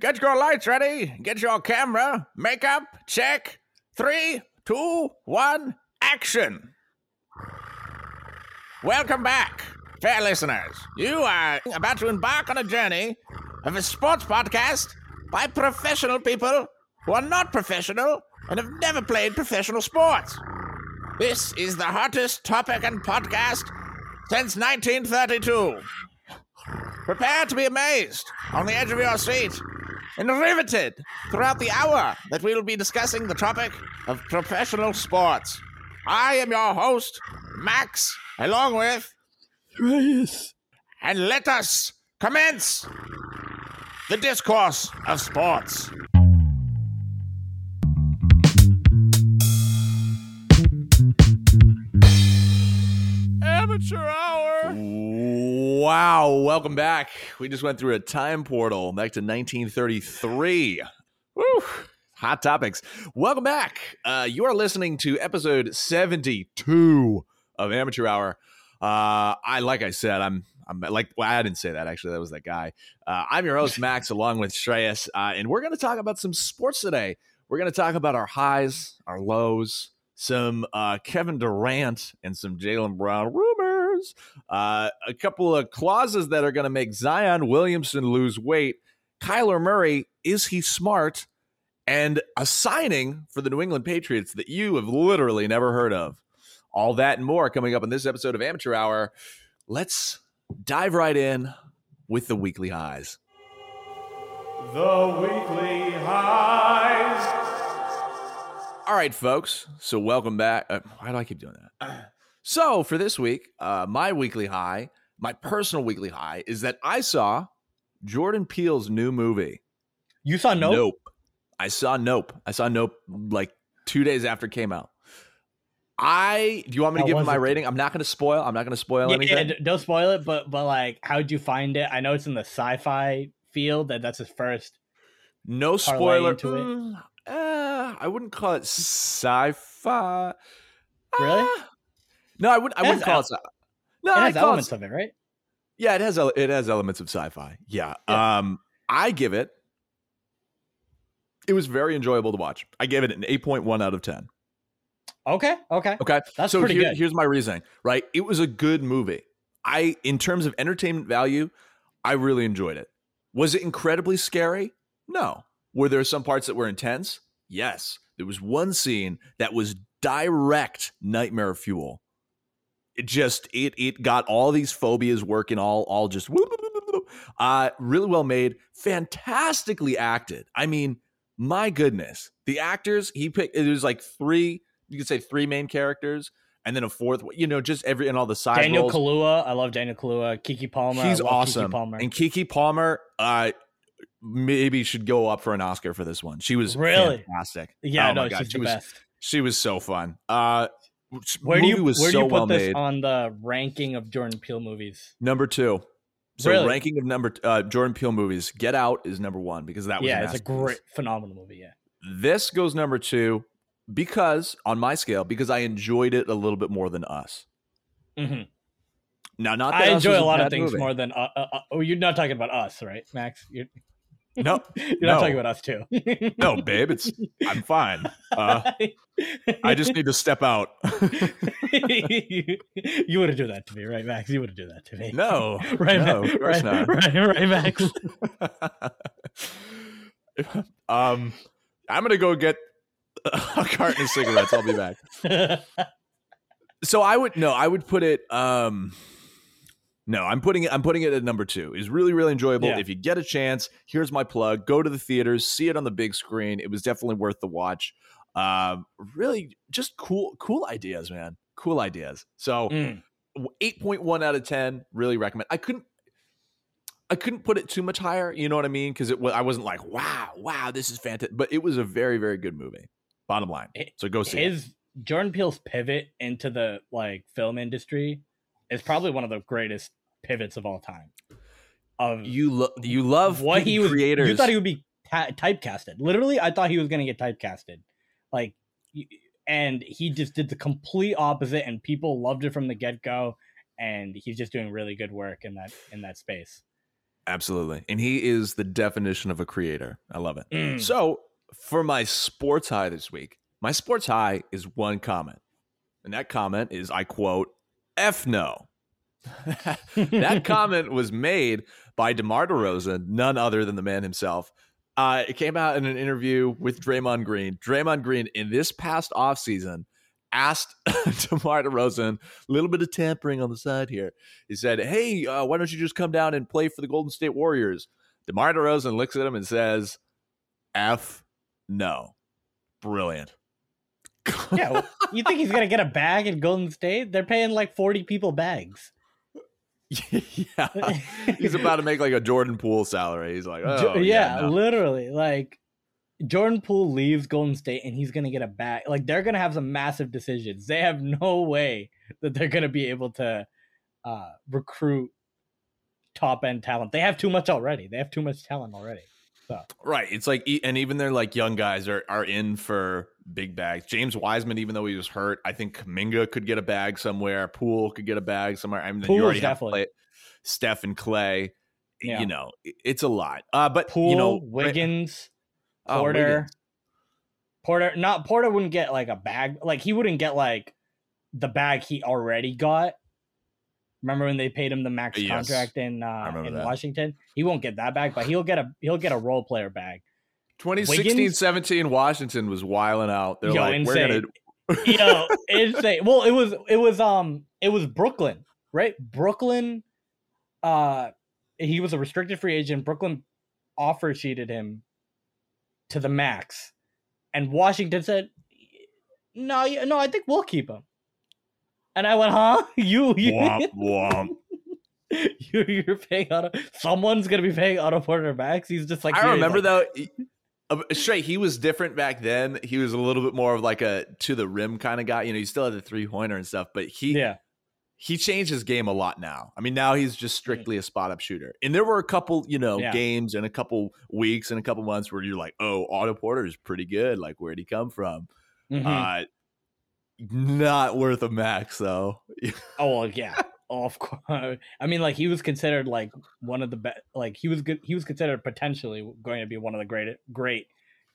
Get your lights ready. Get your camera. Makeup. Check. Three, two, one, action. Welcome back, fair listeners. You are about to embark on a journey of a sports podcast by professional people who are not professional and have never played professional sports. This is the hottest topic and podcast since 1932. Prepare to be amazed, on the edge of your seat, and riveted throughout the hour that we will be discussing the topic of professional sports. I am your host, Max, along with Shreyas. and let us commence the discourse of sports. Amateur hour. Wow, welcome back. We just went through a time portal back to 1933. Woo, hot topics. Welcome back. Uh, you are listening to episode 72 of Amateur Hour. Uh, I like I said, I'm I'm like well, I didn't say that actually. That was that guy. Uh, I'm your host Max, along with Shreyas, uh, and we're going to talk about some sports today. We're going to talk about our highs, our lows, some uh, Kevin Durant, and some Jaylen Brown rumors. Uh, a couple of clauses that are going to make Zion Williamson lose weight. Kyler Murray, is he smart? And a signing for the New England Patriots that you have literally never heard of. All that and more coming up in this episode of Amateur Hour. Let's dive right in with the weekly highs. The weekly highs. All right, folks. So welcome back. Uh, why do I keep doing that? So for this week, uh, my weekly high, my personal weekly high, is that I saw Jordan Peele's new movie. You saw Nope? Nope. I saw Nope. I saw Nope like two days after it came out. I do you want me to How give was my it? rating? I'm not going to spoil. I'm not going to spoil Yeah, anything. yeah, don't spoil it, but but like, how'd you find it? I know it's in the sci-fi field, that that's his first. No spoiler. into it? Mm, uh, I wouldn't call it sci-fi. Really? Ah. No, I wouldn't. I wouldn't call it. Sci- no, It has elements it. of it, right? Yeah, it has. It has elements of sci-fi. Yeah. Um, I give it. It was very enjoyable to watch. I gave it an eight point one out of ten. Okay, okay. Okay, That's so pretty here- good. here's my reasoning. Right, it was a good movie. I, in terms of entertainment value, I really enjoyed it. Was it incredibly scary? No. Were there some parts that were intense? Yes. There was one scene that was direct nightmare fuel. It just it it got all these phobias working all all just uh really well made, fantastically acted. I mean, my goodness, the actors he picked. It was like three. You could say three main characters, and then a fourth. You know, just every and all the side Daniel roles. Kaluuya, I love Daniel Kaluuya. Keke Palmer, He's awesome. Palmer. And Keke Palmer, uh, maybe should go up for an Oscar for this one. She was Really? fantastic. yeah, Oh my no, God, she was best. she was so fun. Uh, Where do you was where so do you put well this made. on the ranking of Jordan Peele movies? Number two. So Really? ranking of number uh, Jordan Peele movies, Get Out is number one because that was Yeah, it's a great, phenomenal movie. Yeah. This goes number two because on my scale because I enjoyed it a little bit more than Us. Mm-hmm. Now, not that I enjoy a lot of things movie. more than. Uh, uh, uh, oh, you're not talking about us, right, Max? You're, No, you're no. not talking about us too. no, babe, it's I'm fine. Uh, I just need to step out. you wouldn't do that to me, right, Max? You wouldn't do that to me. no, right, no, Ma- of course right, not. right, right, Max. um, I'm gonna go get a carton of cigarettes. I'll be back. So I would no, I would put it. Um, no, I'm putting it. I'm putting it at number two. It's really, really enjoyable. Yeah. If you get a chance, here's my plug: go to the theaters, see it on the big screen. It was definitely worth the watch. Um, really, just cool, cool ideas, man. Cool ideas. So Mm. eight point one out of ten. Really recommend. I couldn't. I couldn't put it too much higher. You know what I mean? Because it. I wasn't like, wow, wow, this is fantastic. But it was a very, very good movie. Bottom line. So go see it. Jordan Peele's pivot into the like film industry is probably one of the greatest pivots of all time. Of You lo- you love what he was creators. You thought he would be ta- typecasted. Literally, I thought he was going to get typecasted. Like, and he just did the complete opposite, and people loved it from the get go. And he's just doing really good work in that in that space. Absolutely. And he is the definition of a creator. I love it. Mm. So, for my sports high this week, my sports high is one comment. And that comment is I quote, F no. That comment was made by DeMar DeRozan, none other than the man himself. Uh, it came out in an interview with Draymond Green. Draymond Green, in this past offseason, asked DeMar DeRozan, a little bit of tampering on the side here. He said, Hey, uh, why don't you just come down and play for the Golden State Warriors? DeMar DeRozan looks at him and says, F no. Brilliant. yeah, you think he's gonna get a bag in Golden State? They're paying like forty people bags. Yeah. He's about to make like a Jordan Poole salary. He's like, oh, yeah, yeah. no." literally. Like Jordan Poole leaves Golden State and he's gonna get a bag. Like they're gonna have some massive decisions. They have no way that they're gonna be able to uh, recruit top end talent. They have too much already. They have too much talent already. Right. It's like, and even their like young guys are, are in for big bags. James Wiseman, even though he was hurt, I think Kuminga could get a bag somewhere. Poole could get a bag somewhere. I mean, Poole's you already have definitely- Clay, Steph and Clay. Yeah. You know, it's a lot. Uh, but Poole, you know, Wiggins, oh, Porter. Wiggins. Porter, not Porter wouldn't get like a bag. Like he wouldn't get like the bag he already got. Remember when they paid him the max Yes. contract in uh, in that. Washington? He won't get that bag, but he'll get a he'll get a role player bag. 2016 Wiggins? 17, Washington was wiling out. They're Yo, like, we're going You know, insane. Well, it was it was um it was Brooklyn, right? Brooklyn, uh, he was a restricted free agent. Brooklyn offer sheeted him to the max, and Washington said, "No, yeah, no, I think we'll keep him." And I went, "Huh? You you womp, womp. you you're paying out someone's gonna be paying Otto Porter max?" He's just like, I remember like, though. Straight, he was different back then. He was a little bit more of like a to the rim kind of guy. You know, he still had the three pointer and stuff, but he Yeah, he changed his game a lot now. I mean, now he's just strictly a spot up shooter. And there were a couple, you know, Yeah. games and a couple weeks and a couple months where you're like, oh, Otto Porter is pretty good. Like, where'd he come from? Mhm. Uh, not worth a max though. Oh well, yeah. Of course. I mean, like he was considered like one of the best. Like he was good. He was considered potentially going to be one of the great, great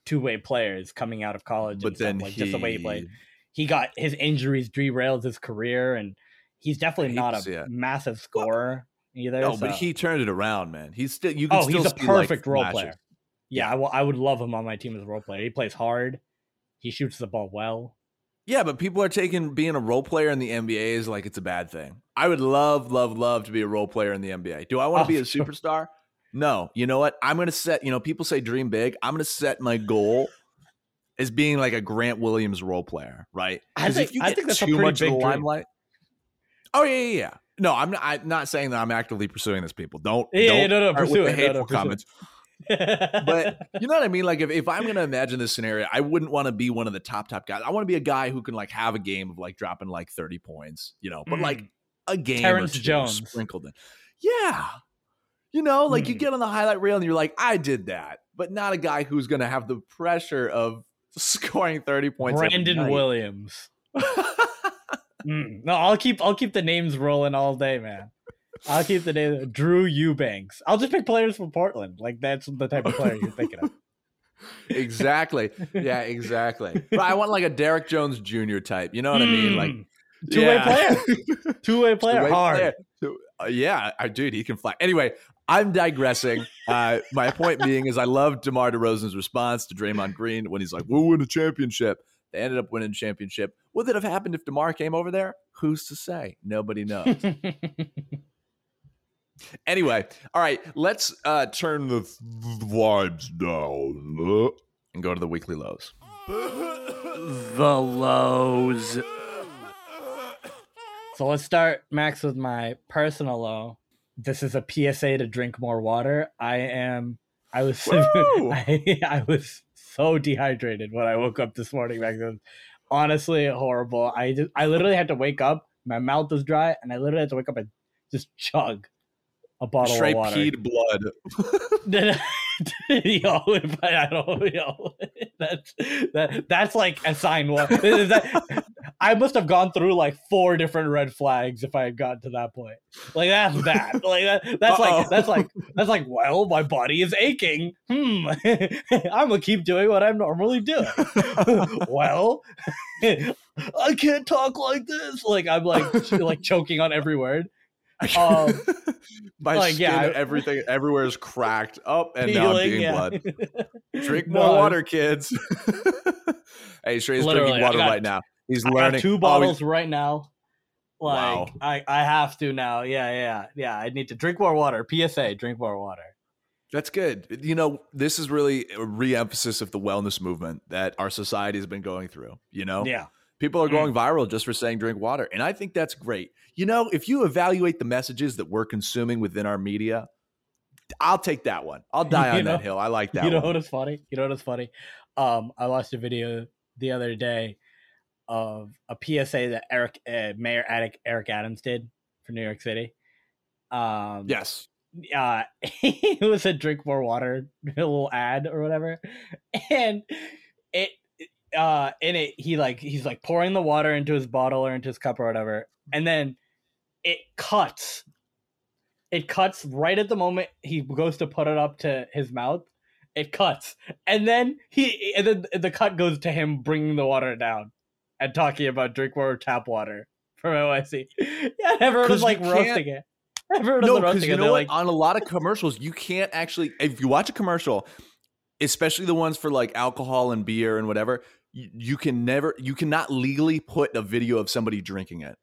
two way players coming out of college. but and stuff, then like he, just the way he played. He got his injuries derailed his career, and he's definitely not a massive scorer either. No, but he turned it around, man. He's still you can Oh, still he's a see, like, perfect role flashes. player. Yeah, I, w- I would love him on my team as a role player. He plays hard. He shoots the ball well. Yeah, but people are taking being a role player in the NBA is like it's a bad thing. I would love, love, love to be a role player in the NBA. Do I want to Oh, be a oh. superstar? No. You know what? I'm gonna set. You know, people say dream big. I'm gonna set my goal as being like a Grant Williams role player, right? I think- I think that's a pretty much of big the dream. limelight. Oh yeah, yeah, yeah. No, I'm not. I'm not saying that I'm actively pursuing this. People don't. Yeah, don't yeah, no, no, pursue it. No, no, hateful pursue it. But you know what I mean? Like if, if I'm gonna imagine this scenario, I wouldn't want to be one of the top top guys. I want to be a guy who can like have a game of like dropping like 30 points, you know, but Mm. like a game Terrence Jones. sprinkled in. Yeah. You know, like you Mm. get on the highlight reel and you're like, I did that, but not a guy who's gonna have the pressure of scoring 30 points. Brandon. Williams. Mm, No, I'll keep I'll keep the names rolling all day, man. I'll keep the name Drew Eubanks. I'll just pick players from Portland. Like that's the type of player you're thinking of. exactly. Yeah, exactly. But I want like a Derrick Jones Jr. type. You know what I mean? Like two way yeah. player, two way player, Two-way hard. player. Uh, yeah, uh, dude, he can fly. Anyway, I'm digressing. Uh, my point being is, I love DeMar DeRozan's response to Draymond Green when he's like, "We'll win a championship." They ended up winning championship. Would that have happened if DeMar came over there? Who's to say? Nobody knows. anyway, all right, let's uh, turn the vibes down and go to the weekly lows. the lows. So let's start, Max, with my personal low. This is a PSA to drink more water. I am. I was. I, I was so dehydrated when I woke up this morning. Max. Honestly horrible. I just, I literally had to wake up. My mouth was dry, and I literally had to wake up and just chug a bottle Straight of water. peed blood. I, don't, yo, that's that, that's like a sign. Is that? I must have gone through like four different red flags if I had gotten to that point. Like that's bad. like that, that's Uh-oh. like that's like that's like. Well, my body is aching. Hmm. I'm gonna keep doing what I'm normally doing. well, I can't talk like this. Like I'm like ch- like choking on every word. Um, My like, skin, yeah, everything, everywhere is cracked up, and now I'm getting yeah. blood. Drink No, more water, kids. hey, Shrey's drinking water got- right now. He's learning. two Oh, bottles right now. Like Wow. I, I have to now. Yeah, yeah, yeah. I need to drink more water. PSA: drink more water. That's good. You know, this is really a re-emphasis of the wellness movement that our society has been going through. You know, Yeah, people are Mm. going viral just for saying drink water, and I think that's great. You know, if you evaluate the messages that we're consuming within our media, I'll take that one. I'll die You on know- that hill. I like that you know one. what is funny? You know what is funny? Um, I watched a video the other day of a PSA that Eric uh, Mayor Eric Eric Adams did for New York City. Um, Yes. uh it was a drink more water little ad or whatever and it uh in it he like he's like pouring the water into his bottle or into his cup or whatever and then it cuts it cuts right at the moment he goes to put it up to his mouth it cuts and then he and then the cut goes to him bringing the water down and talking about drink more tap water from OIC. Yeah, everyone was like roasting it. Everyone No, roasting you it. know like, On a lot of commercials, you can't actually. If you watch a commercial, especially the ones for like alcohol and beer and whatever, you, you can never, you cannot legally put a video of somebody drinking it.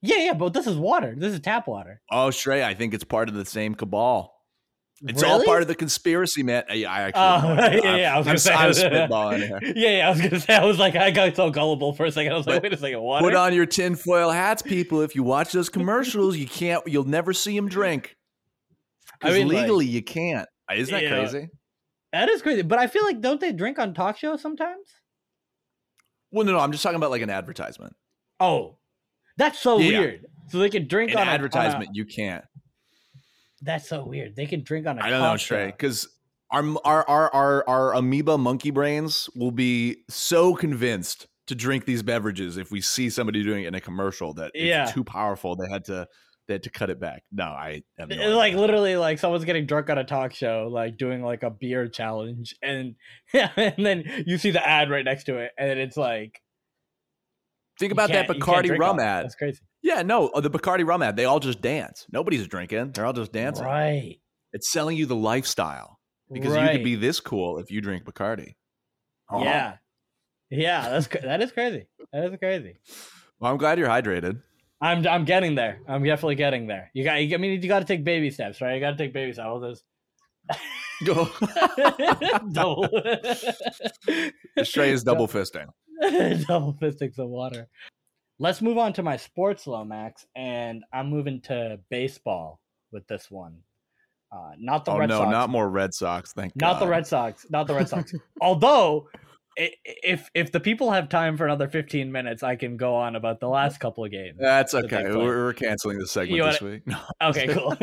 Yeah, yeah, but this is water. This is tap water. Oh, Shrey, I think it's part of the same cabal. It's all part of the conspiracy, man. I, I actually, Oh, yeah, yeah, I was I'm, gonna say. I'm, I'm spitballing here. yeah, yeah, I was gonna say. I was like, I got so gullible for a second. I was like, But wait a second, water. Put on your tinfoil hats, people. If you watch those commercials, you can't. You'll never see them drink. I Because mean, like- legally, you can't. Isn't that Yeah. crazy? That is crazy. But I feel like don't they drink on talk shows sometimes? Well, no, no. I'm just talking about like an advertisement. Oh, that's so Yeah. weird. So they can drink An on a- on a- advertisement, you can't. that's so weird. They can drink on a I don't know, Shrey, because our, our our our our amoeba monkey brains will be so convinced to drink these beverages if we see somebody doing it in a commercial that it's Yeah. too powerful. They had to they had to cut it back. No, I have no like literally like someone's getting drunk on a talk show, like doing like a beer challenge, and yeah, and then you see the ad right next to it, and it's like think about that can't- you can't Bacardi rum ad. That's crazy, Yeah, no, uh, the Bacardi rum ad. They all just dance. Nobody's drinking. They're all just dancing. right? It's selling you the lifestyle because you could be this cool if you drink Bacardi. Uh-huh. Yeah, yeah. That's that is crazy. That is crazy. Well, I'm glad you're hydrated. I'm I'm getting there. I'm definitely getting there. You got. I mean, you got to take baby steps, right? You got to take baby steps. All this. Go. double. Shrey is double fisting. double fisting some water. Let's move on to my sports, Lomax, and I'm moving to baseball with this one. Uh, not the Oh Red no, Sox. not more Red Sox. Thank you. not God. the Red Sox. Not the Red Sox. Although, if if the people have time for another 15 minutes, I can go on about the last couple of games. That's okay. play. We're, we're canceling the segment You this wanna- week. No. Okay, cool.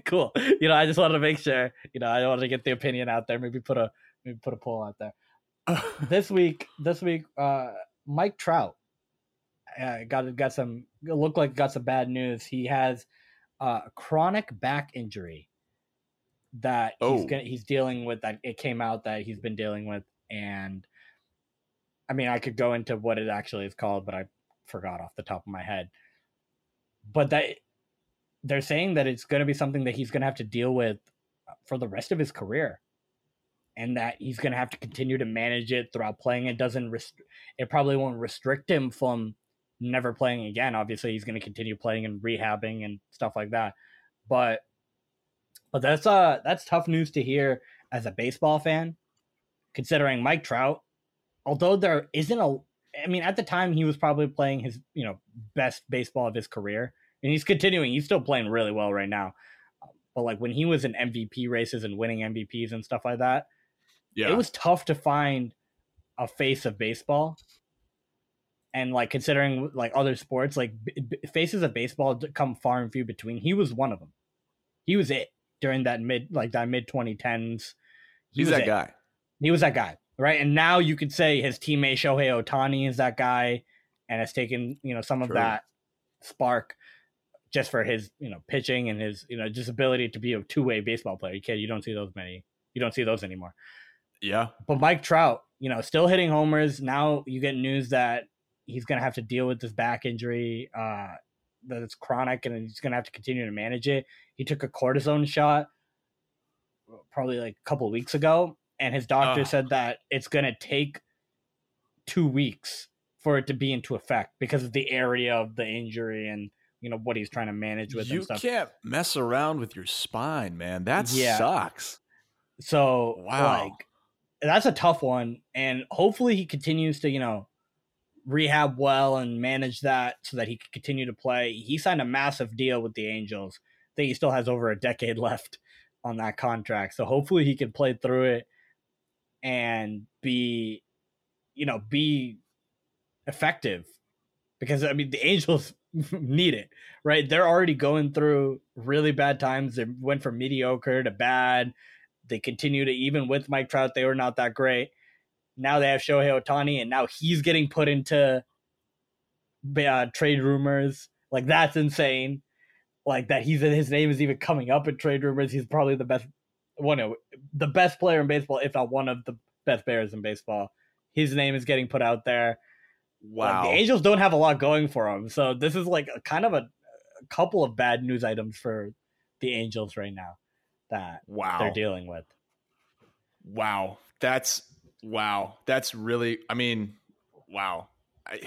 cool. You know, I just wanted to make sure. You know, I wanted to get the opinion out there. Maybe put a maybe put a poll out there. this week, this week, uh, Mike Trout uh, got got some looked like got some bad news. He has uh, a chronic back injury that he's Oh. gonna, he's dealing with. That it came out that he's been dealing with, and I mean, I could go into what it actually is called, but I forgot off the top of my head. But that they're saying that it's going to be something that he's going to have to deal with for the rest of his career and that he's going to have to continue to manage it throughout playing. It doesn't rest- it probably won't restrict him from never playing again. Obviously he's going to continue playing and rehabbing and stuff like that. But but that's uh that's tough news to hear as a baseball fan considering Mike Trout although there isn't a I mean at the time he was probably playing his you know best baseball of his career and he's continuing he's still playing really well right now but like when he was in MVP races and winning MVPs and stuff like that Yeah. it was tough to find a face of baseball and like considering like other sports like b- faces of baseball come far and few between he was one of them he was it during that mid like that mid 2010s he He's that it. guy. He was that guy right and now you could say his teammate Shohei Ohtani is that guy and has taken you know some of True. that spark just for his you know pitching and his you know just ability to be a two way baseball player. You can't you don't see those many you don't see those anymore. Yeah. But Mike Trout, you know, still hitting homers. Now you get news that he's going to have to deal with this back injury uh, that it's chronic and he's going to have to continue to manage it. He took a cortisone shot probably like a couple of weeks ago, and his doctor Ugh. said that it's going to take two weeks for it to be into effect because of the area of the injury and you know what he's trying to manage with You and stuff. can't mess around with your spine, man. That Yeah. sucks. So Wow. like that's a tough one. And hopefully he continues to, you know, rehab well and manage that so that he can continue to play. He signed a massive deal with the Angels. I think he still has over a decade left on that contract. So hopefully he can play through it and be, you know, be effective. Because I mean the Angels need it, right? They're already going through really bad times. They went from mediocre to bad. They continue to even with Mike Trout, they were not that great. Now they have Shohei Ohtani, and now he's getting put into uh, trade rumors. Like that's insane. Like that he's his name is even coming up in trade rumors. He's probably the best one of the best player in baseball, if not one of the best players in baseball. His name is getting put out there. Like, Wow. the Angels don't have a lot going for them, so this is like a, kind of a, a couple of bad news items for the Angels right now that wow. they're dealing with. Wow. That's wow. That's really I mean, wow. I,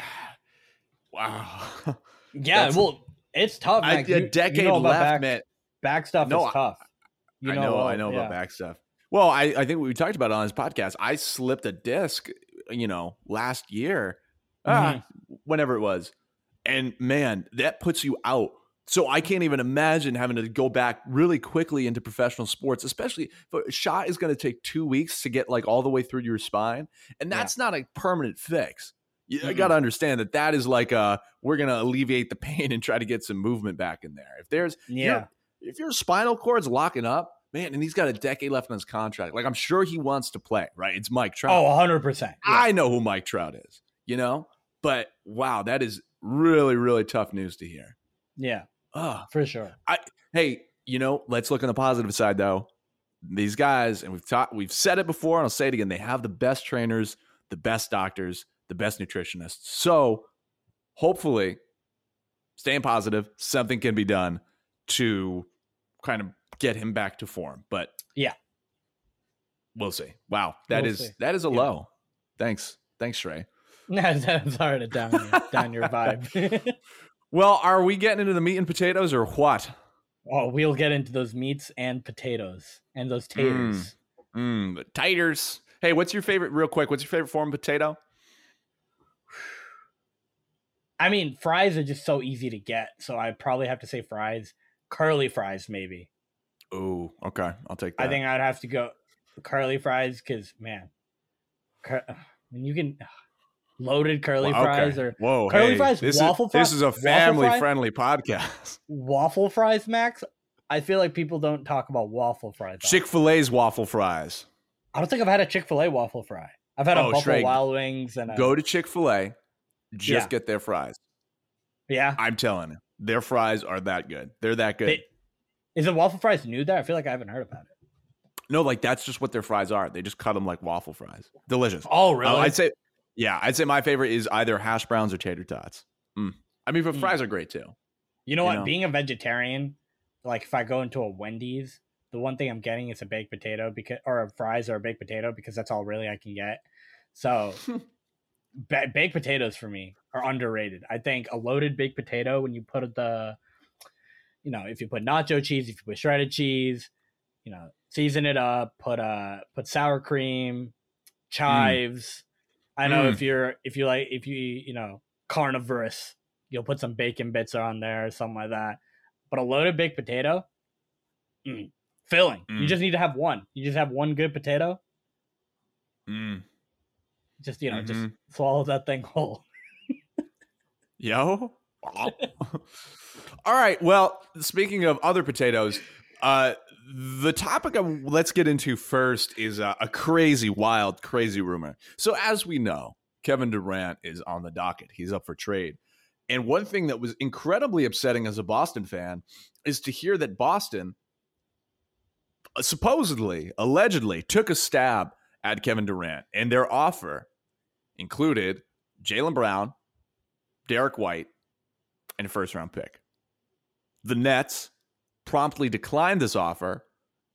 wow. Yeah, That's- well, it's tough. I, a You- you decade know left, back, man. back stuff No, is tough. You I know, I know yeah. about back stuff. Well, I, I think we talked about it on his podcast. I slipped a disc, you know, last year, Mm-hmm. ah, whenever it was. And man, that puts you out. So I can't even imagine having to go back really quickly into professional sports, especially if a shot is going to take two weeks to get like all the way through your spine. And Yeah. that's not a permanent fix. You Mm-mm. got to understand that that is like a, we're going to alleviate the pain and try to get some movement back in there. If there's, Yeah, if your spinal cord's locking up, man, and he's got a decade left on his contract, like I'm sure he wants to play, right? It's Mike Trout. oh, 100 percent. I know who Mike Trout is, you know? But wow, that is really, really tough news to hear. Yeah, Oh, for sure. I, hey, you know, let's look on the positive side though. These guys, and we've taught we've said it before, and I'll say it again, they have the best trainers, the best doctors, the best nutritionists. So hopefully, staying positive, something can be done to kind of get him back to form. But Yeah. We'll see. Wow. that We'll is see. that is a Yeah. low. Thanks. Thanks, Shrey. No, sorry to down your, down your vibe. Well, are we getting into the meat and potatoes or what? oh, we'll get into those meats and potatoes and those taters. Mm, taters. Hey, what's your favorite, real quick? What's your favorite form of potato? I mean, fries are just so easy to get, so I probably have to say fries. Curly fries, maybe. Oh, okay. I'll take that. I think I'd have to go curly fries because man, cur- when you can loaded curly Well, okay. fries or Whoa, curly hey, fries, This waffle is, fri- This is a waffle fry? family-friendly podcast. waffle fries, Max. I feel like people don't talk about waffle fries. Chick Fil A's waffle fries. I don't think I've had a Chick Fil A waffle fry. I've had a Oh, Buffalo Shrek, Wild Wings and a, Go to Chick Fil A, just Yeah. get their fries. yeah. I'm telling you, their fries are that good. They're that good. They- is it waffle fries new there? I feel like I haven't heard about it. no, like that's just what their fries are. They just cut them like waffle fries. Delicious. Oh, Uh, I'd say, yeah, I'd say my favorite is either hash browns or tater tots. Mm. I mean, but Mm. fries are great too. You know you what? know? Being a vegetarian, like if I go into a Wendy's, the one thing I'm getting is a baked potato because or a fries or a baked potato because that's all really I can get. So ba- baked potatoes for me are underrated. I think a loaded baked potato when you put the you know, if you put nacho cheese, if you put shredded cheese, you know, season it up, put uh put sour cream, chives. I know Mm. if you're if you like if you you know carnivorous, you'll put some bacon bits on there or something like that. But a loaded baked potato, mm, filling. You Mm. just need to have one. You just have one good potato. Mm. Just you know, just Mhm. swallow that thing whole. Yo. All right. Well, speaking of other potatoes, uh, the topic of let's get into first is uh, a crazy, wild, crazy rumor. So, as we know, Kevin Durant is on the docket. He's up for trade. And one thing that was incredibly upsetting as a Boston fan is to hear that Boston uh, supposedly, allegedly, took a stab at Kevin Durant, and their offer included Jaylen Brown, Derrick White, and a first round pick. The Nets promptly declined this offer,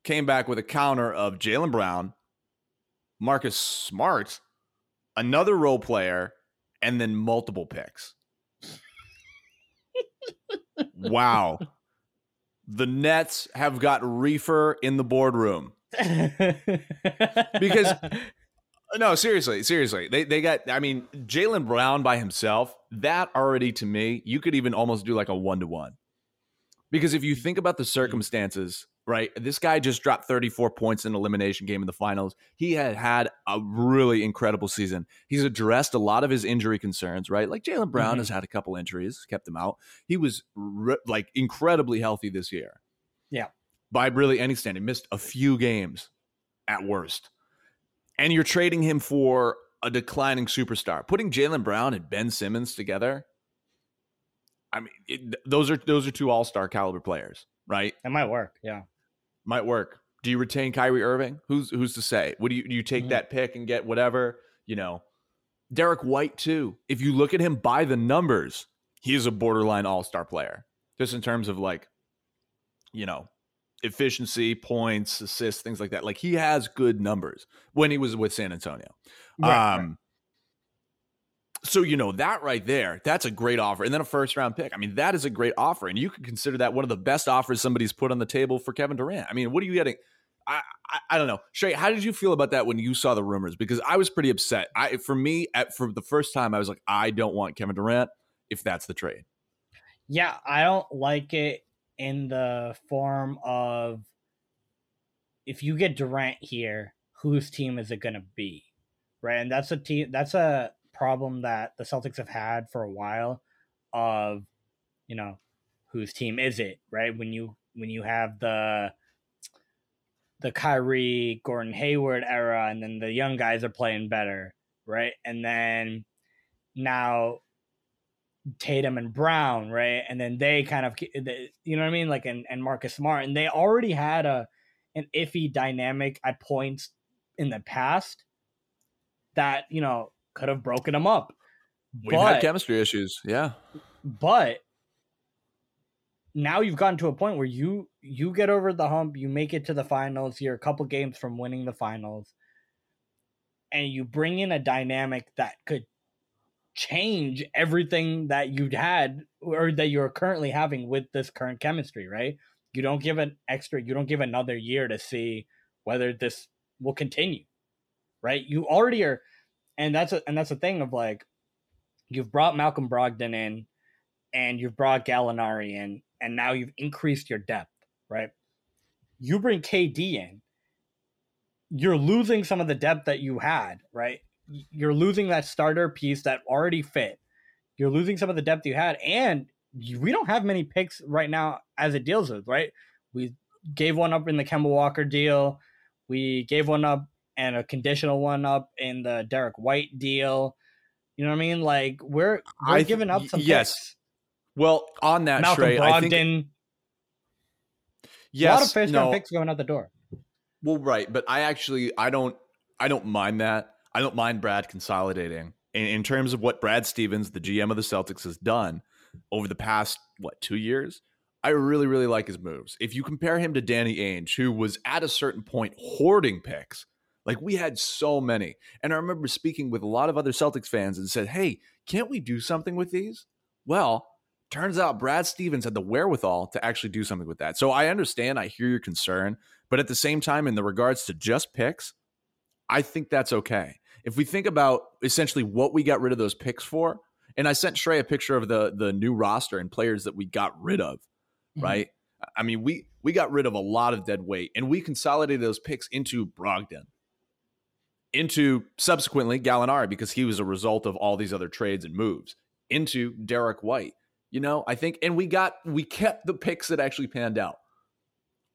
came back with a counter of Jaylen Brown, Marcus Smart, another role player, and then multiple picks. wow. The Nets have got reefer in the boardroom. Because- No, seriously, seriously. They they got I mean, Jaylen Brown by himself, that already to me, you could even almost do like a one to one. Because if you think about the circumstances, right? This guy just dropped 34 points in elimination game in the finals. He had had a really incredible season. He's addressed a lot of his injury concerns, right? Like Jaylen Brown Mhm. has had a couple injuries, kept him out. He was re- like incredibly healthy this year. Yeah. By really any standard, missed a few games at worst. And you're trading him for a declining superstar. Putting Jaylen Brown and Ben Simmons together, I mean, it, those are those are two all-star caliber players, right? It might work. Yeah. might work. Do you retain Kyrie Irving? Who's who's to say? What do you do you take Mhm. that pick and get whatever, you know? Derrick White too. If you look at him by the numbers, he is a borderline all-star player. Just in terms of like you know, efficiency, points, assists, things like that. Like he has good numbers when he was with San Antonio. Right, um so you know that right there, that's a great offer. And then a first round pick. I mean, that is a great offer. And you could consider that one of the best offers somebody's put on the table for Kevin Durant. I mean, what are you getting? I, I, I don't know. Shrey, how did you feel about that when you saw the rumors? Because I was pretty upset. I for me, at for the first time, I was like, I don't want Kevin Durant if that's the trade. Yeah, I don't like it in the form of if you get Durant here, whose team is it going to be? Right? And that's a team that's a problem that the Celtics have had for a while of you know, whose team is it, right? When you when you have the the Kyrie, Gordon Hayward era and then the young guys are playing better, right? And then now Tatum and Brown, right? And then they kind of, you know what I mean? Like, and, and Marcus Smart, and they already had a an iffy dynamic at points in the past that you know could have broken them up. We've but, had chemistry issues. Yeah. but now you've gotten to a point where you you get over the hump, you make it to the finals, you're a couple games from winning the finals, and you bring in a dynamic that could change everything that you'd had or that you're currently having with this current chemistry, right? You don't give an extra, you don't give another year to see whether this will continue, right? You already are, and that's a, and that's the thing of like, you've brought Malcolm Brogdon in, and you've brought Gallinari in, and now you've increased your depth, right? You bring KD in, you're losing some of the depth that you had, right? You're losing that starter piece that already fit. You're losing some of the depth you had, and we don't have many picks right now as it deals with, right? We gave one up in the Kemba Walker deal. We gave one up and a conditional one up in the Derrick White deal. You know what I mean? Like we're we're I giving up some yes. picks. Well, on that, Malcolm Shrey, I think Brogdon. yes, a lot of first no, round picks going out the door. Well, right, but I actually I don't I don't mind that. I don't mind Brad consolidating in, in terms of what Brad Stevens, the GM of the Celtics, has done over the past what two years. I really really like his moves. If you compare him to Danny Ainge, who was at a certain point hoarding picks, like we had so many, and I remember speaking with a lot of other Celtics fans and said, "Hey, can't we do something with these?" Well, turns out Brad Stevens had the wherewithal to actually do something with that. So I understand, I hear your concern, but at the same time, in the regards to just picks, I think that's okay. If we think about essentially what we got rid of those picks for, and I sent Shrey a picture of the the new roster and players that we got rid of, Mhm. right? I mean, we we got rid of a lot of dead weight, and we consolidated those picks into Brogdon, into subsequently Gallinari because he was a result of all these other trades and moves, into Derek White. You know, I think, and we got we kept the picks that actually panned out.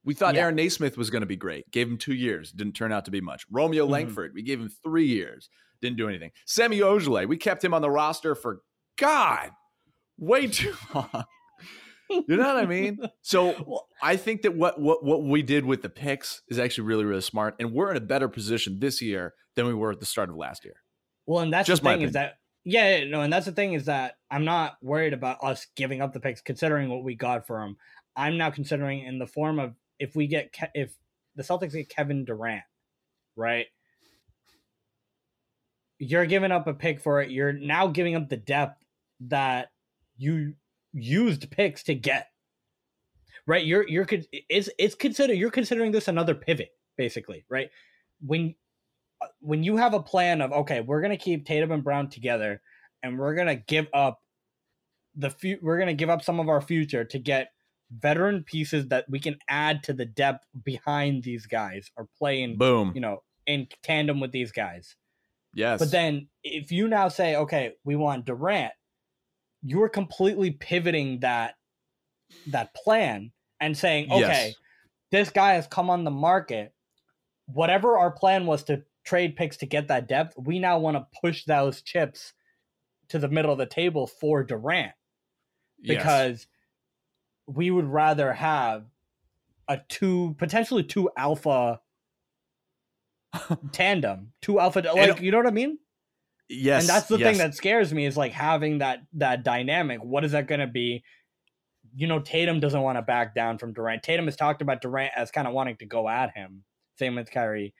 We thought Yeah. Aaron Nesmith was going to be great. Gave him two years. Didn't turn out to be much. Romeo Mhm. Langford, we gave him three years. Didn't do anything. Semi Ojeleye, we kept him on the roster for God, way too long. You know what I mean? So I think that what what what we did with the picks is actually really really smart, and we're in a better position this year than we were at the start of last year. Well, and that's Just the thing is that yeah, yeah, no, and that's the thing is that I'm not worried about us giving up the picks, considering what we got for them. I'm now considering in the form of if we get Ke- if the Celtics get Kevin Durant, right? You're giving up a pick for it. You're now giving up the depth that you used picks to get. Right? You're you're it's it's consider you're considering this another pivot, basically, right? When when you have a plan of okay, we're gonna keep Tatum and Brown together, and we're gonna give up the we're gonna give up some of our future to get veteran pieces that we can add to the depth behind these guys or playing, Boom. you know, in tandem with these guys. Yes. But then if you now say, okay, we want Durant, you're completely pivoting that that plan and saying, okay, Yes. this guy has come on the market. Whatever our plan was to trade picks to get that depth, we now want to push those chips to the middle of the table for Durant Yes. We would rather have a two potentially two alpha tandem, two alpha like you know what I mean? yes, and that's the yes. thing that scares me is like having that that dynamic. What is that going to be? You know, Tatum doesn't want to back down from Durant. Tatum has talked about Durant as kind of wanting to go at him. Same with Kyrie.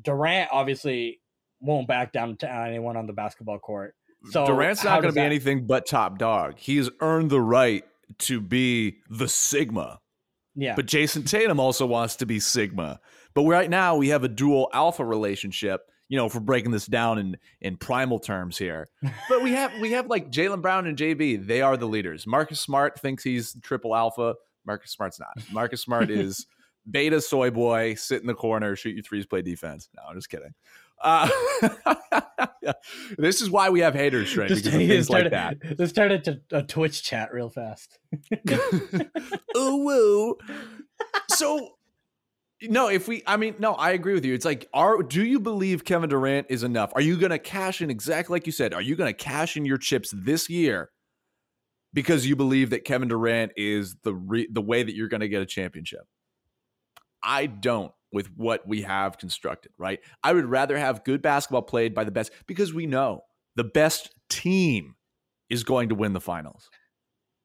Durant obviously won't back down to anyone on the basketball court. So Durant's not going to be that- anything but top dog. He's earned the right to be the Sigma. Yeah, But Jayson Tatum also wants to be Sigma. But right now we have a dual alpha relationship. You know, if we're breaking this down in in primal terms here, but we have we have like Jaylen Brown and JB. They are the leaders. Marcus Smart thinks he's triple alpha. Marcus Smart's not. Marcus Smart is beta soy boy. Sit in the corner, shoot your threes, play defense. No, I'm just kidding. Uh, this is why we have haters, Trent, Just- because of it things like started- that. This turned into a Twitch chat real fast. ooh woo. So no, if we I mean, no, I agree with you. It's like are do you believe Kevin Durant is enough? Are you gonna cash in exactly like you said? Are you gonna cash in your chips this year because you believe that Kevin Durant is the re- the way that you're gonna get a championship? I don't with what we have constructed, right? I would rather have good basketball played by the best because we know the best team is going to win the finals.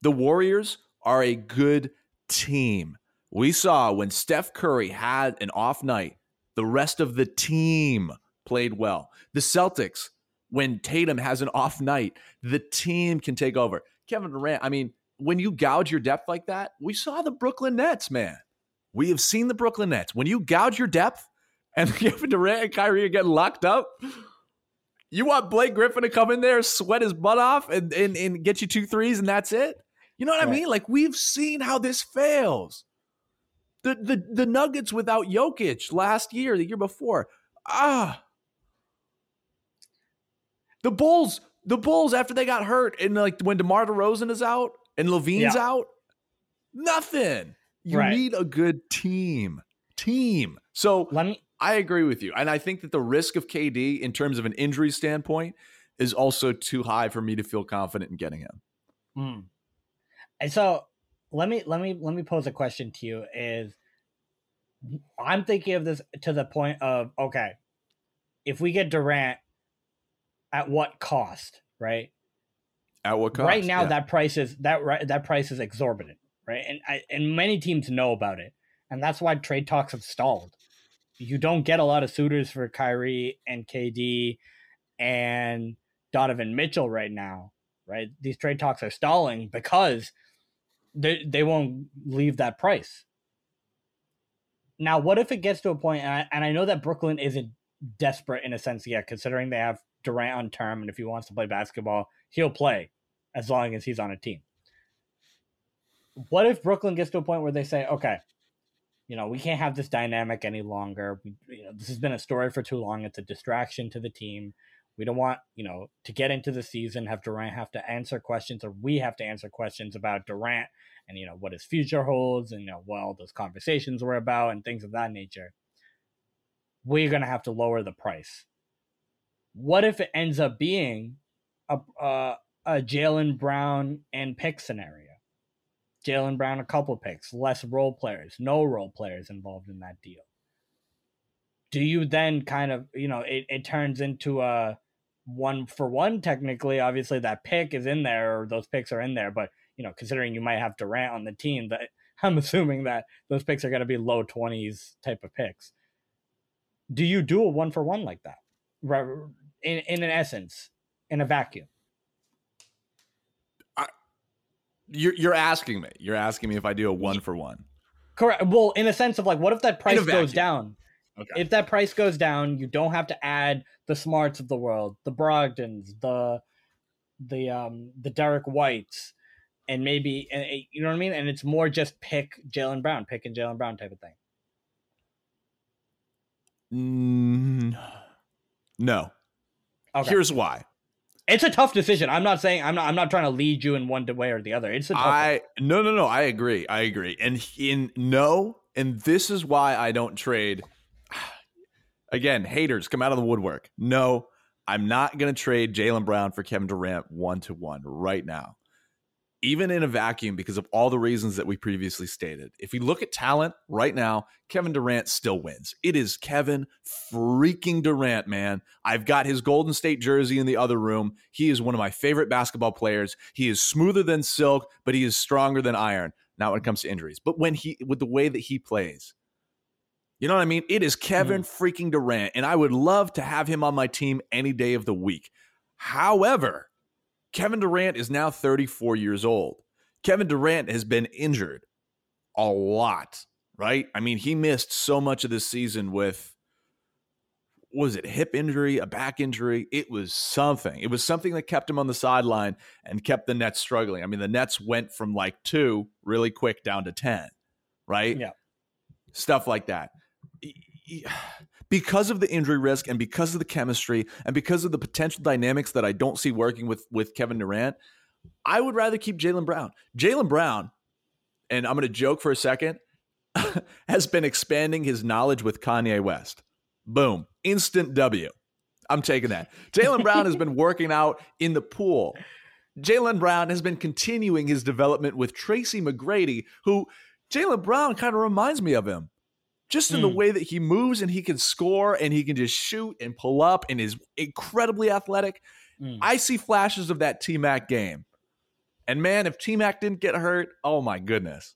The Warriors are a good team. We saw when Steph Curry had an off night, the rest of the team played well. The Celtics, when Tatum has an off night, the team can take over. Kevin Durant, I mean, when you gouge your depth like that, we saw the Brooklyn Nets, man. We have seen the Brooklyn Nets. When you gouge your depth and Kevin Durant and Kyrie are getting locked up, you want Blake Griffin to come in there, sweat his butt off, and, and, and get you two threes, and that's it? You know what I mean? Like we've seen how this fails. The the the Nuggets without Jokic last year, the year before. Ah. The Bulls, the Bulls after they got hurt and like when DeMar DeRozan is out and LaVine's Yeah. out, nothing. You Right. need a good team. Team. So Let me I agree with you. And I think that the risk of KD in terms of an injury standpoint is also too high for me to feel confident in getting him. Mm. And so let me let me let me pose a question to you is I'm thinking of this to the point of okay, if we get Durant at what cost, right? At what cost? Right now Yeah. that price is that right that price is exorbitant, right? And I, and many teams know about it. And that's why trade talks have stalled. You don't get a lot of suitors for Kyrie and KD and Donovan Mitchell right now, right? These trade talks are stalling because they they won't leave that price. Now, what if it gets to a point, and I, and I know that Brooklyn isn't desperate in a sense yet, considering they have Durant on term, and if he wants to play basketball, he'll play as long as he's on a team. What if Brooklyn gets to a point where they say, okay, you know, we can't have this dynamic any longer. We, you know, this has been a story for too long. It's a distraction to the team. We don't want, you know, to get into the season, have Durant have to answer questions, or we have to answer questions about Durant and, you know, what his future holds and, you know, what all those conversations were about and things of that nature. We're going to have to lower the price. What if it ends up being a, uh, a, a Jaylen Brown and pick scenario? Jaylen Brown, a couple picks, less role players, no role players involved in that deal. Do you then kind of, you know, it, it turns into a one for one technically? Obviously, that pick is in there, or those picks are in there, but, you know, considering you might have Durant on the team, that I'm assuming that those picks are going to be low 20s type of picks. Do you do a one for one like that? In, in an essence, in a vacuum? You're you're asking me. You're asking me if I do a one for one. Correct. Well, in a sense of like, what if that price goes down? Okay. If that price goes down, you don't have to add the smarts of the world, the Brogdons, the the um the Derrick Whites, and maybe and, you know what I mean. And it's more just pick Jaylen Brown, pick and Jaylen Brown type of thing. Mm, no. Okay. Here's why. It's a tough decision. I'm not saying I'm not. I'm not trying to lead you in one way or the other. It's a tough. I one. no no no. I agree. I agree. And in no, and this is why I don't trade. Again, haters come out of the woodwork. No, I'm not going to trade Jaylen Brown for Kevin Durant one to one right now even in a vacuum because of all the reasons that we previously stated. If we look at talent right now, Kevin Durant still wins. It is Kevin freaking Durant, man. I've got his Golden State jersey in the other room. He is one of my favorite basketball players. He is smoother than silk, but he is stronger than iron. Not when it comes to injuries, but when he with the way that he plays. You know what I mean? It is Kevin mm. freaking Durant, and I would love to have him on my team any day of the week. However, Kevin Durant is now 34 years old. Kevin Durant has been injured a lot, right? I mean, he missed so much of this season with was it hip injury, a back injury? It was something. It was something that kept him on the sideline and kept the Nets struggling. I mean, the Nets went from like 2 really quick down to 10, right? Yeah. Stuff like that because of the injury risk and because of the chemistry and because of the potential dynamics that I don't see working with with Kevin Durant, I would rather keep Jaylen Brown. Jaylen Brown, and I'm going to joke for a second, has been expanding his knowledge with Kanye West. Boom, instant W. I'm taking that. Jaylen Brown has been working out in the pool. Jaylen Brown has been continuing his development with Tracy McGrady, who Jaylen Brown kind of reminds me of him just in mm. the way that he moves and he can score and he can just shoot and pull up and is incredibly athletic. Mm. I see flashes of that T Mac game. And man, if T Mac didn't get hurt, oh my goodness.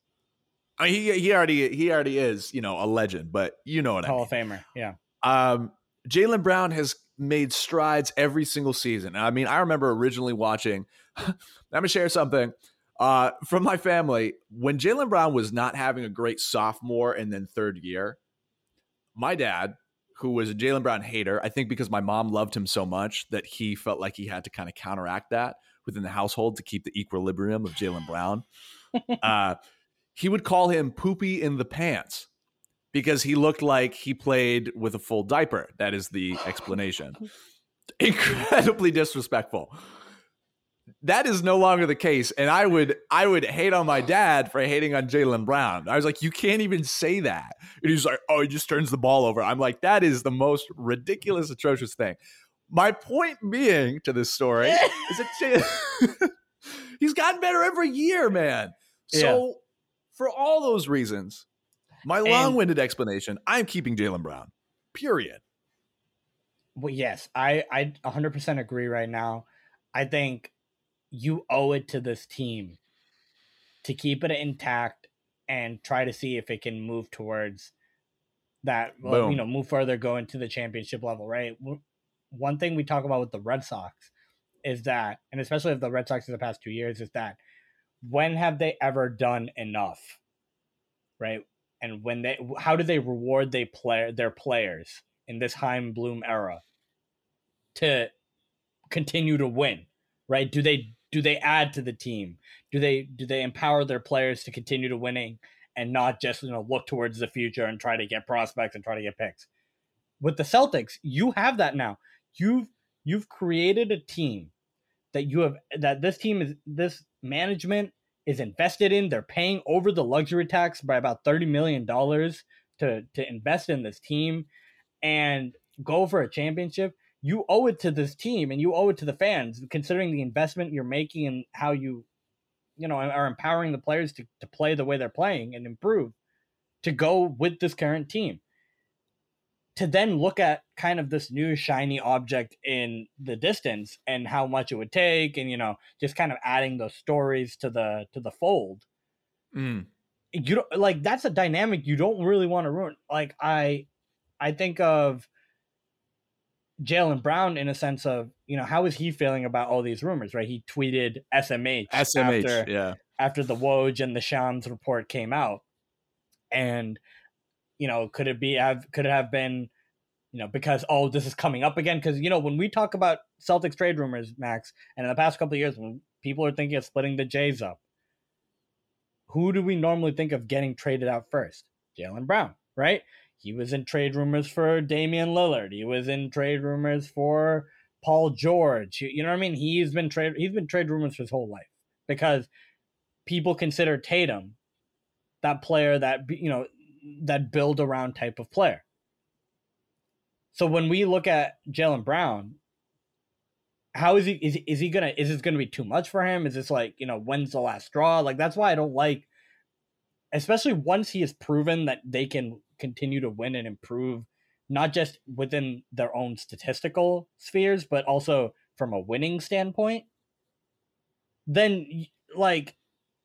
I mean, he he already he already is, you know, a legend, but you know what Hall I mean. Hall of Famer, yeah. Um, Jaylen Brown has made strides every single season. I mean, I remember originally watching. I'm gonna share something. Uh, from my family, when Jaylen Brown was not having a great sophomore and then third year, my dad, who was a Jaylen Brown hater, I think because my mom loved him so much that he felt like he had to kind of counteract that within the household to keep the equilibrium of Jaylen Brown. uh, he would call him poopy in the pants because he looked like he played with a full diaper. That is the explanation. Incredibly disrespectful that is no longer the case. And i would i would hate on my dad for hating on jaylen brown. I was like you can't even say that. And he's like oh he just turns the ball over. I'm like that is the most ridiculous atrocious thing. My point being to this story is that he's gotten better every year man. So yeah. for all those reasons my long-winded explanation i'm keeping jaylen brown period. Well yes i i 100% agree right now. I think you owe it to this team to keep it intact and try to see if it can move towards that well, you know move further go into the championship level right? One thing we talk about with the red sox is that and especially with the red sox in the past two years is that when have they ever done enough right? And when they how do they reward they play their players in this Chaim Bloom era to continue to win right? Do they do they add to the team? Do they do they empower their players to continue to winning and not just you know look towards the future and try to get prospects and try to get picks? With the Celtics, you have that now. You've you've created a team that you have that this team is this management is invested in. They're paying over the luxury tax by about thirty million dollars to to invest in this team and go for a championship. You owe it to this team and you owe it to the fans, considering the investment you're making and how you, you know, are empowering the players to, to play the way they're playing and improve to go with this current team. To then look at kind of this new shiny object in the distance and how much it would take and you know just kind of adding those stories to the to the fold. Mm. you don't like that's a dynamic you don't really want to ruin. Like i i think of jaylen brown in a sense of you know how is he feeling about all these rumors right he tweeted smh SMH, after, yeah. after the Woj and the Shams report came out. And, you know, could it be have could it have been, you know, because oh, this is coming up again? Because you know, when we talk about Celtics trade rumors, Max, and in the past couple of years when people are thinking of splitting the Jays up, who do we normally think of getting traded out first? Jaylen Brown, right? He was in trade rumors for Damian Lillard. He was in trade rumors for Paul George. You, know what I mean? He's been trade he's been trade rumors his whole life because people consider Tatum that player that you know that build around type of player. So when we look at Jaylen Brown, how is he? Is is he gonna? Is this gonna be too much for him? Is this like you know when's the last straw? Like that's why I don't like, especially once he has proven that they can continue to win and improve, not just within their own statistical spheres, but also from a winning standpoint. Then like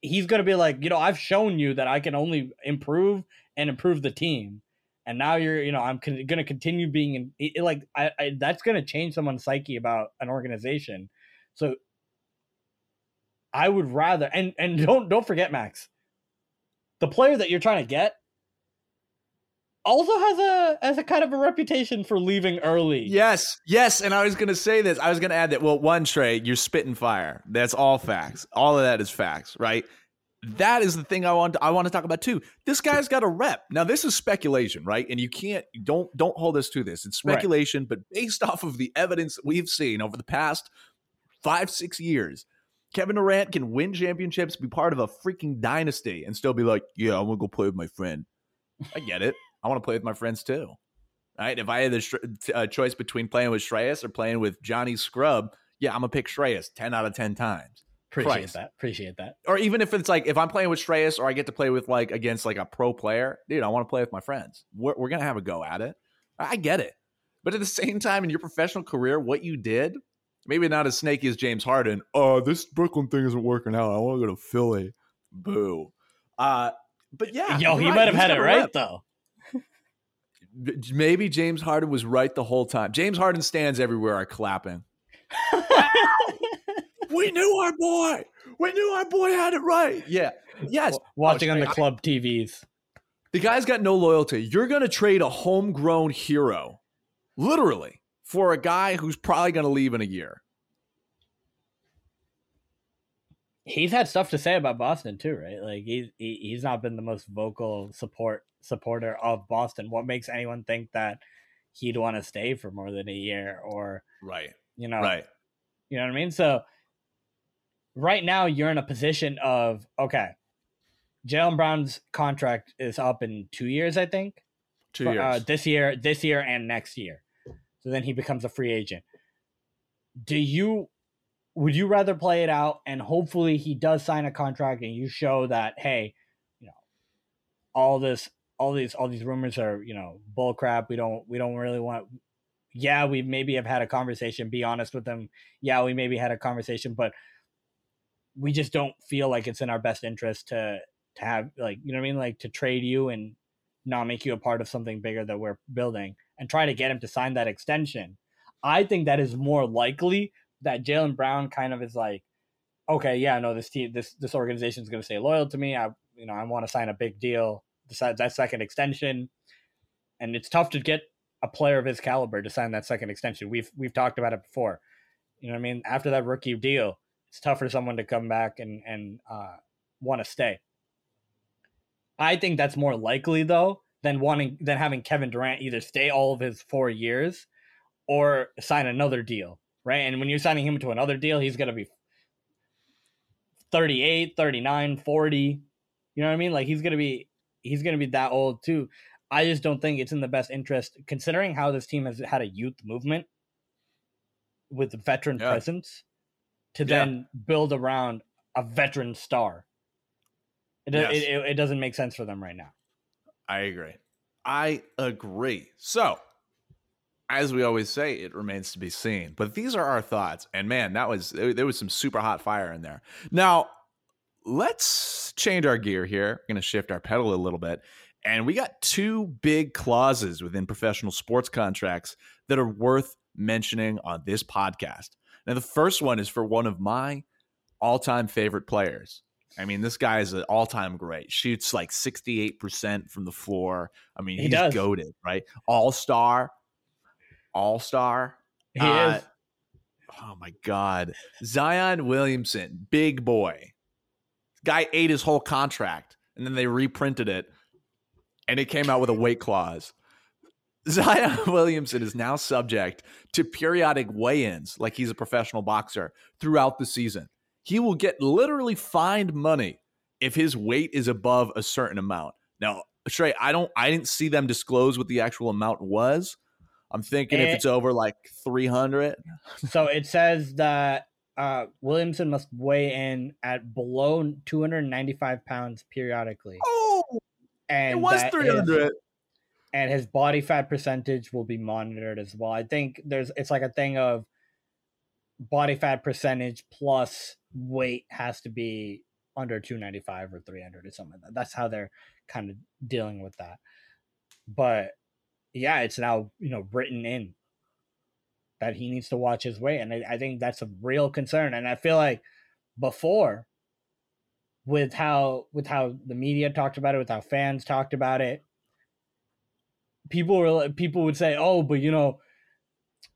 he's gonna be like, you know, I've shown you that I can only improve and improve the team, and now you're, you know, I'm con- gonna continue being in, it, like, I, I that's gonna change someone's psyche about an organization. So I would rather, and and don't don't forget, Max, the player that you're trying to get also has a has a kind of a reputation for leaving early. Yes, yes, and I was going to say this. I was going to add that. Well, one, Shrey, you're spitting fire. That's all facts. All of that is facts, right? That is the thing I want. To, I want to talk about too. This guy's got a rep. Now, this is speculation, right? And you can't don't don't hold us to this. It's Right. speculation, but based off of the evidence that we've seen over the past five six years. Kevin Durant can win championships, be part of a freaking dynasty, and still be like, "Yeah, I'm gonna go play with my friend." I get it. I want to play with my friends too. Right? If I had the sh- uh, choice between playing with Shreyas or playing with Johnny Scrub, yeah, I'm gonna pick Shreyas ten out of ten times. appreciate Christ. that. Appreciate that. Or even if it's like if I'm playing with Shreyas or I get to play with like against like a pro player, dude, I want to play with my friends. We're, we're gonna have a go at it. I get it, but at the same time, in your professional career, what you did, maybe not as snaky as James Harden. Oh, this Brooklyn thing isn't working out. I want to go to Philly. Boo. Uh, but yeah, Yo, he right. might have He's had it right though. Maybe James Harden was right the whole time. James Harden stands everywhere are clapping. We knew our boy. We knew our boy had it right. Yeah. Yes. Oh, watching Oh, on the club TVs. The guy's got no loyalty. You're going to trade a homegrown hero, literally, for a guy who's probably going to leave in a year. he's had stuff to say about Boston too, right? Like he's he, he's not been the most vocal support supporter of Boston. What makes anyone think that he'd want to stay for more than a year or Right. you know Right. you know what I mean? So right now you're in a position of okay, Jaylen Brown's contract is up in two years, I think. Two years. Uh, this year, this year, and next year. So then he becomes a free agent. Do you? Would you rather play it out and hopefully he does sign a contract and you show that hey, you know, all this, all these, all these rumors are you know bull crap. We don't, we don't really want. Yeah, we maybe have had a conversation. Be honest with them. Yeah, we maybe had a conversation, but we just don't feel like it's in our best interest to to have like you know what I mean, like to trade you and not make you a part of something bigger that we're building and try to get him to sign that extension. I think that is more likely that Jaylen Brown kind of is like, okay, yeah, no, this team, this this organization is going to stay loyal to me. I, you know, I want to sign a big deal, decide that second extension, and it's tough to get a player of his caliber to sign that second extension. We've we've talked about it before. You know what I mean? After that rookie deal, it's tough for someone to come back and and uh, want to stay. I think that's more likely though than wanting than having Kevin Durant either stay all of his four years or sign another deal right? And when you're signing him to another deal, he's going to be 38, 39, 40. You know what I mean? Like he's going to be he's going to be that old too. I just don't think it's in the best interest considering how this team has had a youth movement with veteran Yeah. presence to Yeah. then build around a veteran star. It, Yes. it, it, it doesn't make sense for them right now. I agree. I agree. So, as we always say, it remains to be seen. But these are our thoughts. And man, that was there was some super hot fire in there. Now, let's change our gear here. We're going to shift our pedal a little bit. And we got two big clauses within professional sports contracts that are worth mentioning on this podcast. Now, the first one is for one of my all-time favorite players. I mean, this guy is an all-time great. Shoots like 68% from the floor. I mean, He he's does. goaded, right? All-star. All-star. He Uh, is. Oh my God. Zion Williamson, big boy. Guy ate his whole contract and then they reprinted it and it came out with a weight clause. Zion Williamson is now subject to periodic weigh ins like he's a professional boxer throughout the season. He will get literally fined money if his weight is above a certain amount. Now, Shrey, I don't I didn't see them disclose what the actual amount was. I'm thinking if Eh. it's over like 300, So it says that uh, Williamson must weigh in at below 295 pounds periodically. Oh, And it was that his- 300. and his body fat percentage will be monitored as well. I think there's it's like a thing of body fat percentage plus weight has to be under 295 or 300 or something like that. That's how they're kind of dealing with that. But yeah, it's now, you know, written in that he needs to watch his weight. And I, I think that's a real concern. And I feel like before with how with how the media talked about it, with how fans talked about it, people were people would say, "Oh, but you know,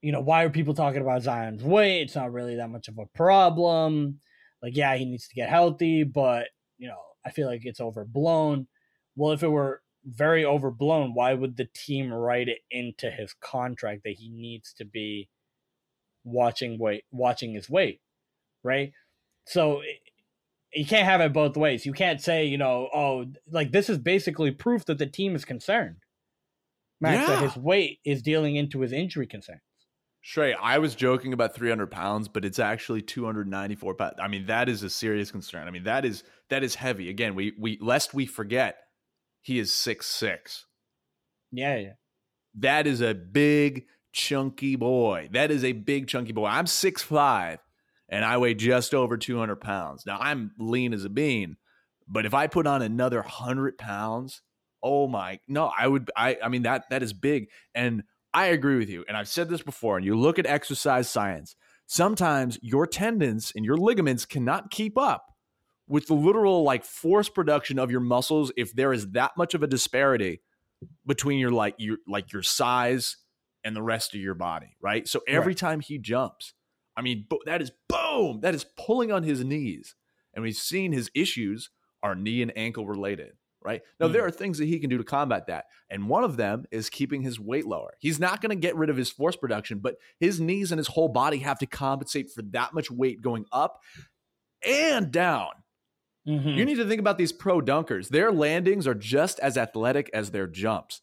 you know, why are people talking about Zion's weight? It's not really that much of a problem. Like, yeah, he needs to get healthy, but you know, I feel like it's overblown." Well, if it were very overblown, why would the team write it into his contract that he needs to be watching weight, watching his weight, right? So you can't have it both ways. You can't say, you know, oh, like this is basically proof that the team is concerned. Max, that his weight is dealing into his injury concerns Shrey, I was joking about 300 pounds, but it's actually 294 pounds. I mean, that is a serious concern. I mean, that is that is heavy. Again, we we lest we forget, he is six six. Yeah, yeah. That is a big chunky boy. That is a big chunky boy. I'm six five, and I weigh just over 200 pounds. Now I'm lean as a bean, but if I put on another hundred pounds, oh my no, I would. I I mean that that is big, and I agree with you. And I've said this before. And you look at exercise science. Sometimes your tendons and your ligaments cannot keep up with the literal like force production of your muscles if there is that much of a disparity between your like your like your size and the rest of your body, right? So every Right. time he jumps, I mean, bo- that is boom, that is pulling on his knees. And we've seen his issues are knee and ankle related, right? Now, there are things that he can do to combat that. And one of them is keeping his weight lower. He's not going to get rid of his force production, but his knees and his whole body have to compensate for that much weight going up and down. Mhm. You need to think about these pro dunkers. Their landings are just as athletic as their jumps.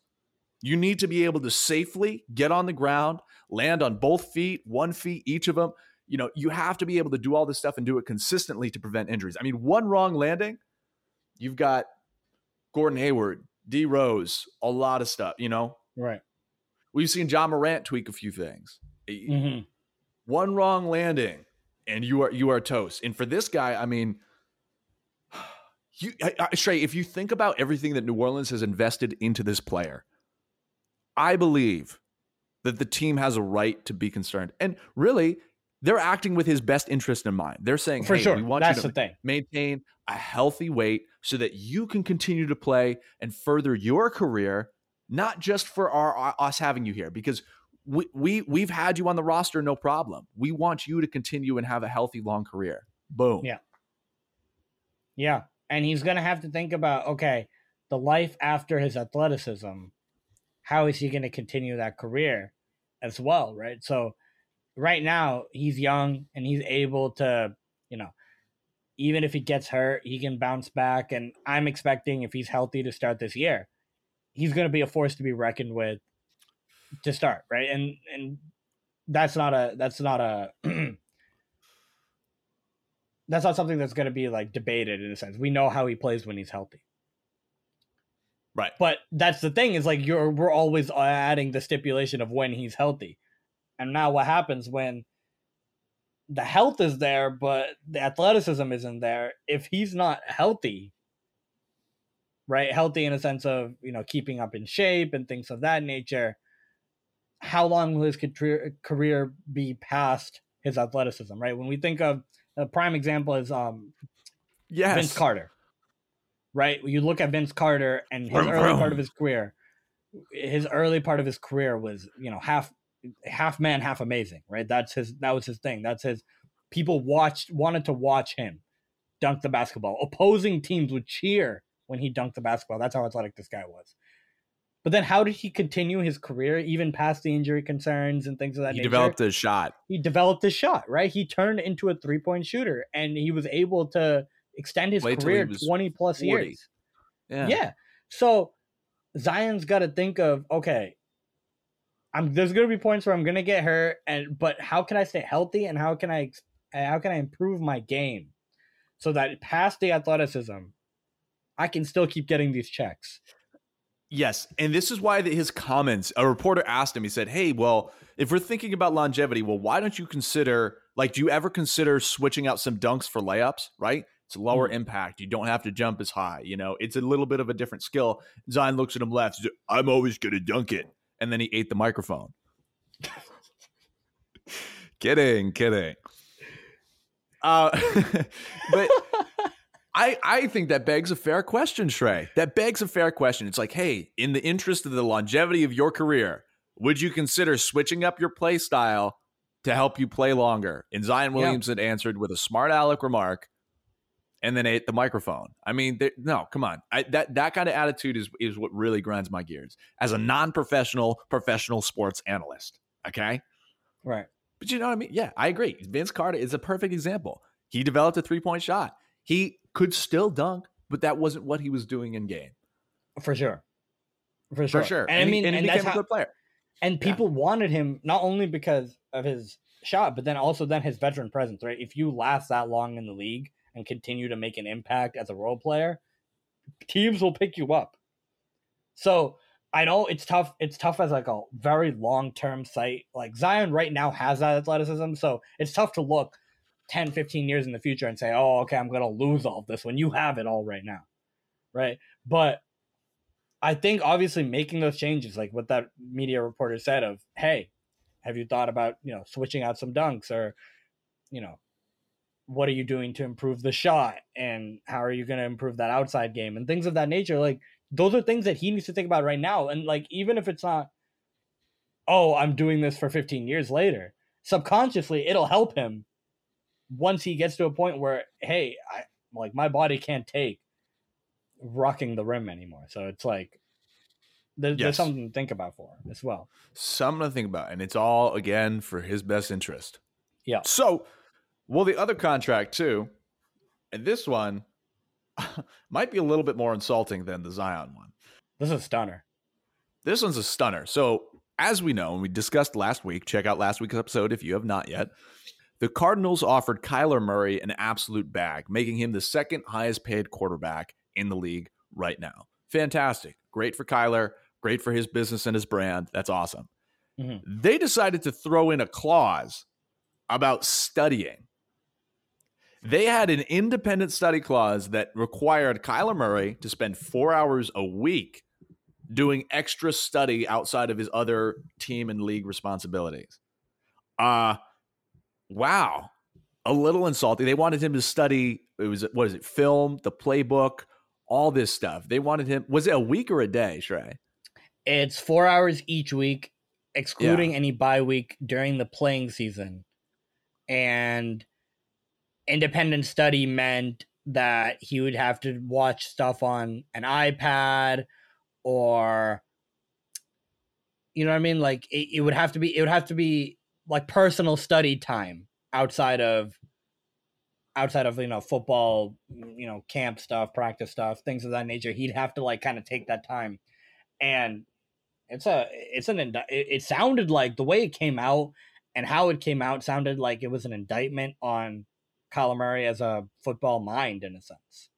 You need to be able to safely get on the ground, land on both feet, one feet each of them. You know, you have to be able to do all this stuff and do it consistently to prevent injuries. I mean, one wrong landing, you've got Gordon Hayward, D Rose, a lot of stuff, you know. right. We've seen Ja Morant tweak a few things. hmm One wrong landing and you are you are toast. And for this guy, I mean, you I, I, Shrey, if you think about everything that New Orleans has invested into this player, I believe that the team has a right to be concerned. And really, they're acting with his best interest in mind. They're saying, For "Hey, sure. we want That's you to the thing. maintain a healthy weight so that you can continue to play and further your career, not just for our, our- us having you here because we, we we've had you on the roster no problem. We want you to continue and have a healthy long career. Boom. Yeah. Yeah. And he's going to have to think about okay, the life after his athleticism, how is he going to continue that career as well, right? So right now he's young and he's able to, you know, even if he gets hurt, he can bounce back. And I'm expecting if he's healthy to start this year, he's going to be a force to be reckoned with to start, right? And and that's not a that's not a that's not something that's going to be like debated in a sense. We know how he plays when he's healthy. Right. But that's the thing is like you're we're always adding the stipulation of when he's healthy. And now what happens when the health is there but the athleticism isn't there if he's not healthy right healthy in a sense of you know keeping up in shape and things of that nature how long will his career be past his athleticism right when we think of a prime example is um yes. Vince Carter right you look at Vince Carter and his early part of his career his early part of his career was you know half half man, half amazing, right? That's his. That was his thing. That's his. People watched, wanted to watch him dunk the basketball. Opposing teams would cheer when he dunked the basketball. That's how athletic this guy was. But then, how did he continue his career, even past the injury concerns and things of that he nature? developed a shot. He developed a shot, right? He turned into a three point shooter, and he was able to extend his Wait career twenty plus 40. years. Yeah. yeah. So Zion's got to think of okay, I'm there's gonna be points where I'm gonna get hurt, and but how can I stay healthy and how can I how can I improve my game so that past the athleticism, I can still keep getting these checks. Yes, and this is why his comments. A reporter asked him. He said, "Hey, well, if we're thinking about longevity, well, why don't you consider like do you ever consider switching out some dunks for layups? Right? It's lower mm-hmm. impact. You don't have to jump as high. You know, it's a little bit of a different skill." Zion looks at him left. Said, I'm always gonna dunk it and then he ate the microphone. kidding, kidding. Uh, but I I think that begs a fair question, Shrey. That begs a fair question. It's like, hey, in the interest of the longevity of your career, would you consider switching up your play style to help you play longer? And Zion Williamson yeah. answered with a smart aleck remark and then ate the microphone. I mean, no, come on. I, that that kind of attitude is is what really grinds my gears as a non-professional professional sports analyst. Okay, right. But you know what I mean? Yeah, I agree. Vince Carter is a perfect example. He developed a three-point shot. He could still dunk, but that wasn't what he was doing in game. For sure. For sure. For sure. And, and I mean, he, and, and he became a good player. And people yeah. wanted him not only because of his shot, but then also then his veteran presence, right? If you last that long in the league, and continue to make an impact as a role player, teams will pick you up. So I know it's tough. It's tough as like a very long term site. Like Zion right now has that athleticism. So it's tough to look 10, 15 years in the future and say, oh, okay, I'm to lose all this when you have it all right now. Right. But I think obviously making those changes, like what that media reporter said of, hey, have you thought about, you know, switching out some dunks or, you know, what are you doing to improve the shot? And how are you going to improve that outside game? And things of that nature like those are things that he needs to think about right now. And like even if it's not oh i'm doing this for 15 years later subconsciously it'll help him once he gets to a point where hey i like my body can't take rocking the rim anymore. So it's like there, yes. there's something to think about for him as well. Something to think about and it's all again for his best interest. Yeah. So well, the other contract too, and this one might be a little bit more insulting than the Zion one. This is a stunner. This one's a stunner. So, as we know, and we discussed last week, check out last week's episode if you have not yet. The Cardinals offered Kyler Murray an absolute bag, making him the second highest paid quarterback in the league right now. Fantastic. Great for Kyler. Great for his business and his brand. That's awesome. Mm-hmm. They decided to throw in a clause about studying they had an independent study clause that required Kyler Murray to spend four hours a week doing extra study outside of his other team and league responsibilities. Uh wow. A little insulting. They wanted him to study it was what is it, film, the playbook, all this stuff. They wanted him was it a week or a day, Shrey? It's four hours each week, excluding yeah. any bye week during the playing season. And independent study meant that he would have to watch stuff on an iPad or you know what I mean? Like it, it would have to be it would have to be like personal study time outside of outside of you know football you know camp stuff practice stuff things of that nature. He'd have to like kind of take that time. And it's a it's an indi- it, it sounded like the way it came out and how it came out sounded like it was an indictment on Kyler Murray as a football mind in a sense.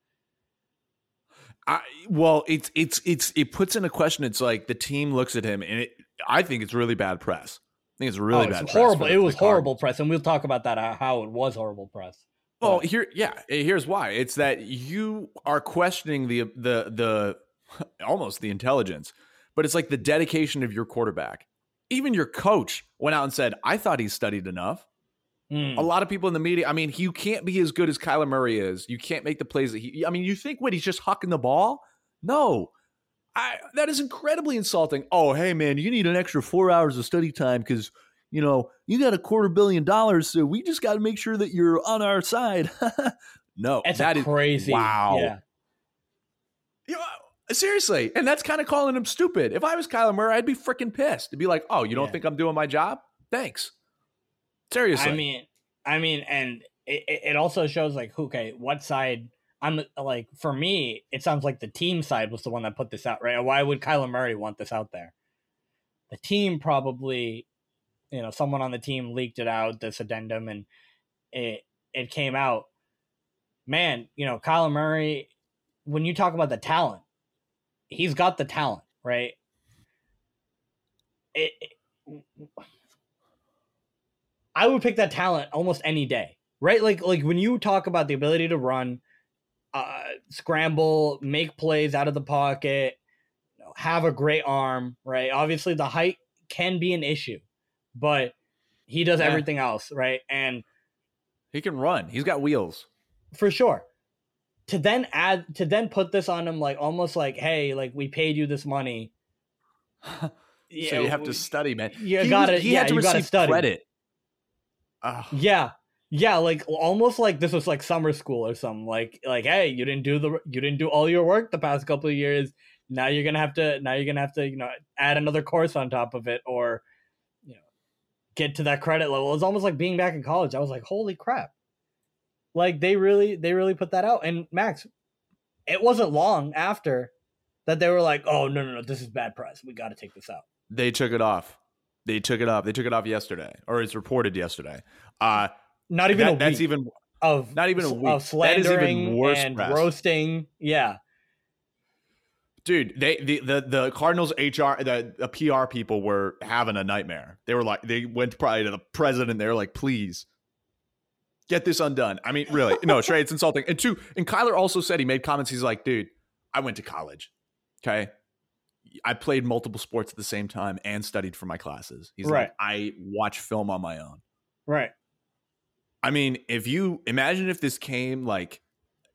I, well, it's it's it's it puts in a question. It's like the team looks at him, and it. I think it's really bad press. I think it's really Oh, bad. it's horrible. It was Cardinals. horrible press, and we'll talk about that uh, how it was horrible press. Well, But- here, yeah. Here's why. It's that you are questioning the the the almost the intelligence, but it's like the dedication of your quarterback. Even your coach went out and said, "I thought he studied enough." Mm. A lot of people in the media. I mean, you can't be as good as Kyler Murray is. You can't make the plays that he. I mean, you think what he's just hucking the ball? No, I that is incredibly insulting. Oh, hey man, you need an extra four hours of study time because you know you got a quarter billion dollars, so we just got to make sure that you're on our side. no, that's that is crazy. wow. Yeah. you know, seriously, and that's kind of calling him stupid. If I was Kyler Murray, I'd be freaking pissed. To be like, oh, you don't Yeah. think I'm doing my job? Thanks. Seriously, I mean, I mean, and it, it also shows like okay, what side I'm like. For me, it sounds like the team side was the one that put this out, right? Why would Kyler Murray want this out there? The team probably, you know, someone on the team leaked it out, this addendum, and it it came out. Man, you know, Kyler Murray. When you talk about the talent, he's got the talent, right? It, it- I would pick that talent almost any day, right? Like like when you talk about the ability to run, uh, scramble, make plays out of the pocket, you know, have a great arm, right? Obviously, the height can be an issue, but he does Yeah. everything else, right? And he can run. He's got wheels. for sure to then add to then put this on him like almost like hey like we paid you this money so you have to study, man. you gotta- was- he yeah, had to receive study. credit. Ah, yeah. Yeah like almost like this was like summer school or something like like hey you didn't do the you didn't do all your work the past couple of years. Now you're gonna have to now you're gonna have to you know add another course on top of it or you know get to that credit level. It's almost like being back in college. I was like holy crap. Like they really they really put that out. And max it wasn't long after that they were like oh no no no this is bad press. We got to take this out. They took it off. They took it off. They took it off yesterday, or it's reported yesterday. Uh, not even that- a that's even of not even a week. of That is even slandering worse and press. roasting yeah dude. They the the, the Cardinals HR the, the PR people were having a nightmare. They were like they went probably to the president. They were like, please. Get this undone. I mean, really, no, Shrey, it's insulting. And two, and Kyler also said he made comments. He's like, dude, I went to college. Okay. I played multiple sports at the same time and studied for my classes. He's Right. like, I watch film on my own. right I mean, if you imagine if this came like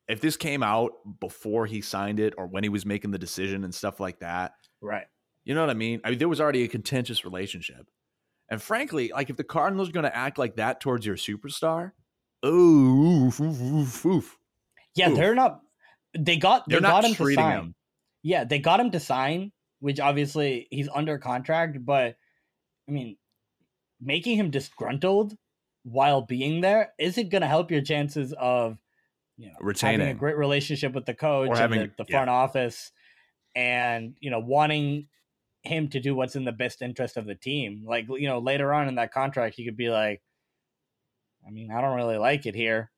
if this came out before he signed it or when he was making the decision and stuff like that, right you know what I mean? I mean, there was already a contentious relationship. And frankly, like if the Cardinals are going to act like that towards your superstar, oh, oof, oof, oof, oof. yeah they're not they got they they're got not him to sign him. yeah they got him to sign which obviously he's under contract but i mean making him disgruntled while being there isn't going to help your chances of you know having a great relationship with the coach Or having- and the, the yeah. front office and you know wanting him to do what's in the best interest of the team? Like you know later on in that contract he could be like i mean i don't really like it here.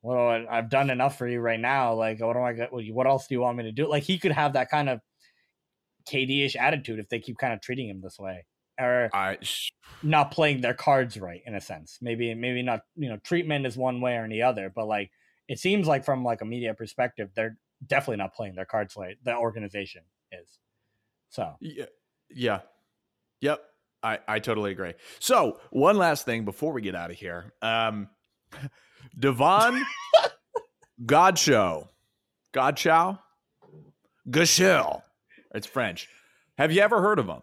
What i've done enough for you right now. Like what do i got what what else do you want me to do? Like he could have that kind of kd-ish attitude if they keep kind of treating him this way or I not playing their cards right in a sense. Maybe maybe not you know treatment is one way or the other, but like it seems like from like a media perspective, they're definitely not playing their cards right. The organization is. So yeah, yeah, yep. I I totally agree. So one last thing before we get out of here, um, Devon Godchaux, Godchaux, Gachel. It's French. Have you ever heard of him?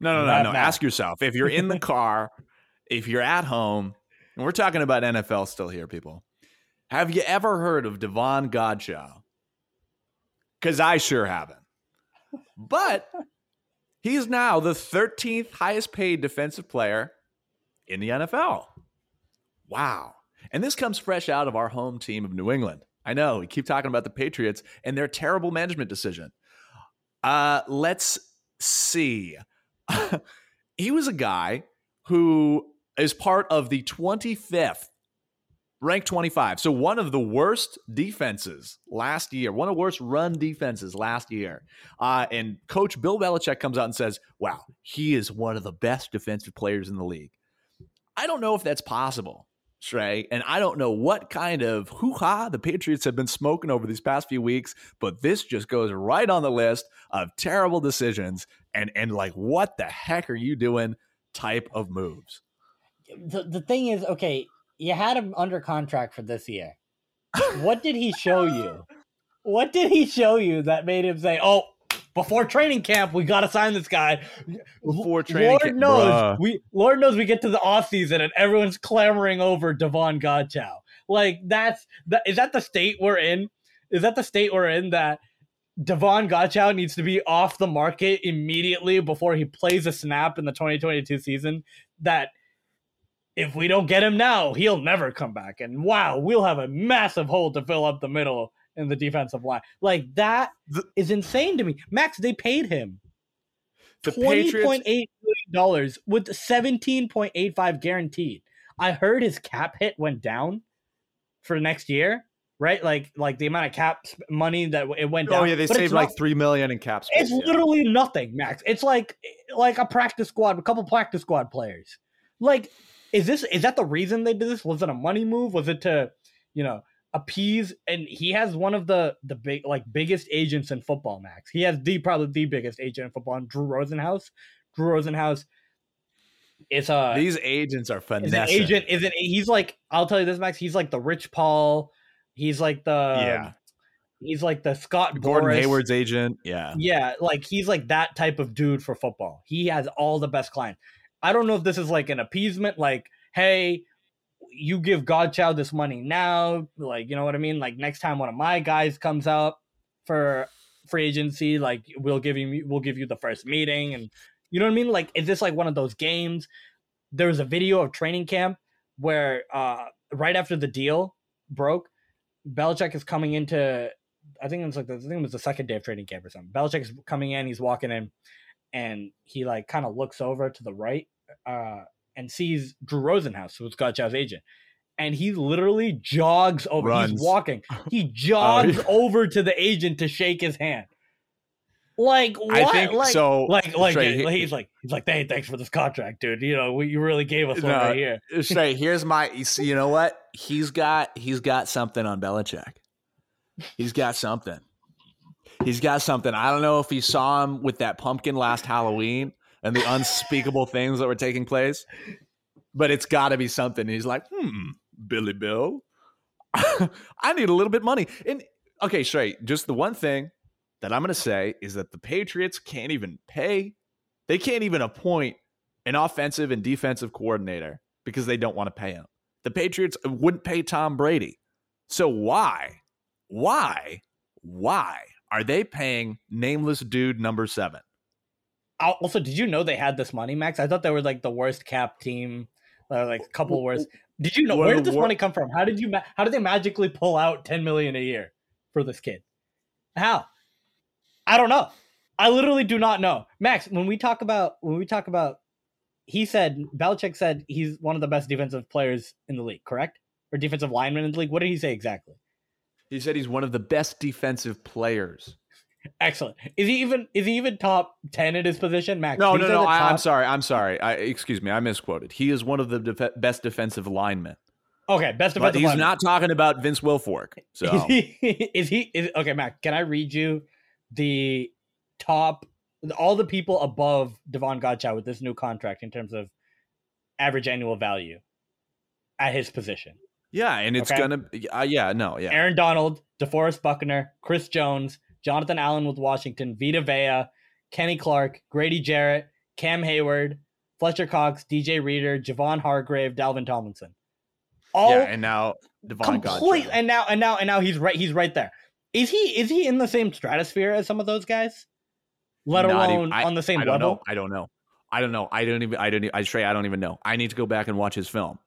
No, no, no, no. Ask yourself if you're in the car, if you're at home, and we're talking about NFL still here, people. Have you ever heard of Devon Godchaux? Because I sure haven't. But He's now the 13th highest paid defensive player in the NFL. Wow. And this comes fresh out of our home team of New England. I know we keep talking about the Patriots and their terrible management decision. Uh, let's see. he was a guy who is part of the 25th ranked 25. So one of the worst defenses last year, one of the worst run defenses last year. Uh, and coach Bill Belichick comes out and says, wow, he is one of the best defensive players in the league. I don't know if that's possible, Shrey. And I don't know what kind of hoo ha the Patriots have been smoking over these past few weeks, but this just goes right on the list of terrible decisions and, and like, what the heck are you doing type of moves. The, the thing is, okay, you had him under contract for this year. what did he show you? What did he show you that made him say, "Oh, before training camp, we got to sign this guy"? Before training Lord camp, knows bruh. we Lord knows we get to the off season and everyone's clamoring over Devon Godchaux. Like that's that is that the state we're in? Is that the state we're in that Devon Godchaux needs to be off the market immediately before he plays a snap in the 2022 season? That if we don't get him now, he'll never come back. And wow, we'll have a massive hole to fill up the middle in the defensive line. Like that is The- insane to me. Max, they paid him The twenty point eight million dollars with seventeen point eight five guaranteed. I heard his cap hit went down for next year, right? Like like the amount of cap money that it went oh, down. Oh yeah, they but saved like not- three million in cap space. It's yeah. literally nothing, Max. It's like like a practice squad, a couple practice squad players. Like, is this is that the reason they did this? Was it a money move? Was it to, you know, appease? And he has one of the the big like biggest agents in football, Max. He has the probably the biggest agent in football, and Drew Rosenhaus. Drew Rosenhaus is a These agents are is an agent. Is an he's like I'll tell you this, Max. He's like the Rich Paul. He's like the Yeah. He's like the Scott Gordon Boras. Hayward's agent. Yeah. Yeah, like he's like that type of dude for football. He has all the best clients. I don't know if this is like an appeasement, like, hey, you give Godchild this money now, like, you know what I mean? Like next time one of my guys comes out for free agency, like we'll give you we'll give you the first meeting and you know what I mean? Like, is this like one of those games? There was a video of training camp where uh right after the deal broke, Belichick is coming into I think it was like the, I think it was the second day of training camp or something. Belichick's coming in, he's walking in, and he like kind of looks over to the right, uh, and sees Drew Rosenhaus, who's Godchaux's agent, and he literally jogs over. Runs. He's walking. He oh, jogs over to the agent to shake his hand. Like what? I think like, so. like like Shrey, he's like he's like hey thanks for this contract dude you know we, you really gave us one No, right here Say, here's my. You see, you know what? He's got. He's got something on Belichick. He's got something. He's got something. I don't know if he saw him with that pumpkin last Halloween and the unspeakable things that were taking place, but it's got to be something. He's like, hmm, Billy Bill, I need a little bit money. And okay, straight. Just the one thing that I'm going to say is that the Patriots can't even pay. They can't even appoint an offensive and defensive coordinator because they don't want to pay him. The Patriots wouldn't pay Tom Brady. So why, why, why are they paying nameless dude number seven? Al- also did you know they had this money max? I thought they were like the worst cap team uh, like a couple worst did you know where did this money come from? How did you ma- how did they magically pull out 10 million a year for this kid? How? I don't know. I literally do not know. Max when we talk about when we talk about he said Belichick said he's one of the best defensive players in the league correct? Or defensive lineman in the league? What did he say exactly? He said he's one of the best defensive players. Excellent is he even is he even top 10 at his position max No, no, no. I, I'm sorry. I'm sorry. I, excuse me. I misquoted. He is one of the def- best defensive linemen, okay best but defensive he's lineman. not talking about Vince Wilfork. So Is he? Is he? Is, okay, Mac. Can I read you the top, all the people above Devon Godchaux with this new contract in terms of average annual value at his position? yeah, and it's Okay. gonna. Uh, yeah, no, yeah. Aaron Donald, DeForest Buckner, Chris Jones, Jonathan Allen with Washington, Vita Vea, Kenny Clark, Grady Jarrett, Cam Heyward, Fletcher Cox, DJ Reader, Javon Hargrave, Dalvin Tomlinson. All yeah, and now Devon complete and now and now and now he's right he's right there is he is he in the same stratosphere as some of those guys let Not even- alone I- on the same I don't level. know. I don't know. I don't know. I don't even. I don't. I Shrey. I don't even know. I need to go back and watch his film.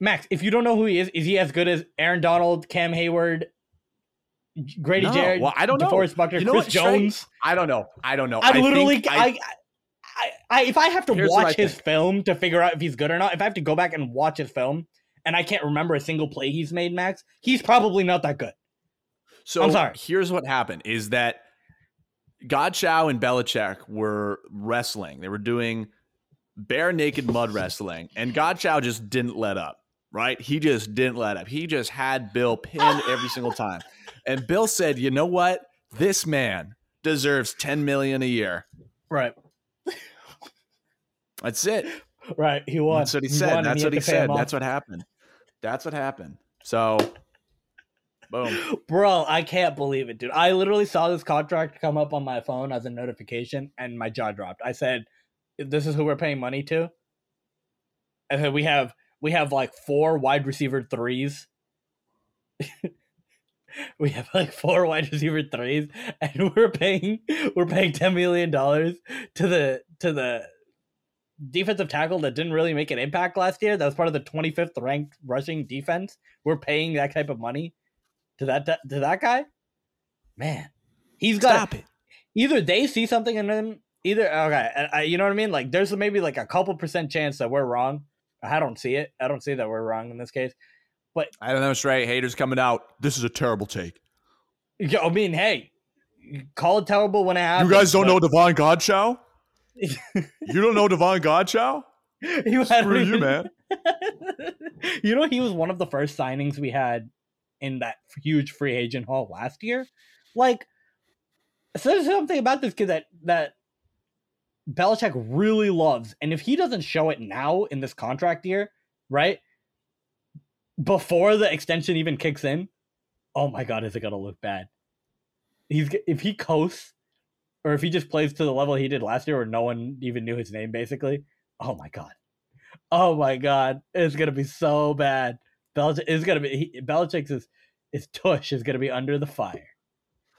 Max, if you don't know who he is, is he as good as Aaron Donald, Cam Heyward, Grady No, Jarrett, well, I don't know. DeForest Buckner, You know Chris? Jones? I don't know. I don't know. I, literally, think I, I, I, if I have to watch his think. film to figure out if he's good or not, if I have to go back and watch his film, and I can't remember a single play he's made, Max, he's probably not that good. So I'm sorry. Here's what happened: is that Godchaux and Belichick were wrestling. They were doing bare naked mud wrestling, and Godchaux just didn't let up. Right? He just didn't let up. He just had Bill pinned every single time. And Bill said, "You know what? This man deserves 10 million a year." Right, That's it. right. He won. That's what he won, said. That's what he to pay him said. That's what happened. That's what happened. So, boom. Bro, I can't believe it, dude. I literally saw this contract come up on my phone as a notification, and my jaw dropped. I said, "This is who we're paying money to." And then we have we have like four wide receiver threes. we have like four wide receiver threes, and we're paying we're paying ten million dollars to the to the defensive tackle that didn't really make an impact last year. That was part of the twenty fifth ranked rushing defense. We're paying that type of money to that to that guy. Man, he's got Stop it. either they see something in him. Either okay, I, you know what I mean. Like, there's maybe like a couple percent chance that we're wrong. I don't see it. I don't see that we're wrong in this case. I don't know, Shrey. Haters coming out. This is a terrible take. I mean, hey, call it terrible when it happens. You guys don't know but- Devon Godchaux? You don't know Devon Godchaux? you had- Screw you, man. you know, he was one of the first signings we had in that huge free agent haul last year. Like, so there's something about this kid that that Belichick really loves, and if he doesn't show it now in this contract year, right before the extension even kicks in, oh my god, is it gonna look bad? He's if he coasts, or if he just plays to the level he did last year, where no one even knew his name, basically. Oh my god. Oh my god, it's gonna be so bad. Belichick is gonna be he, Belichick's is his tush is gonna be under the fire.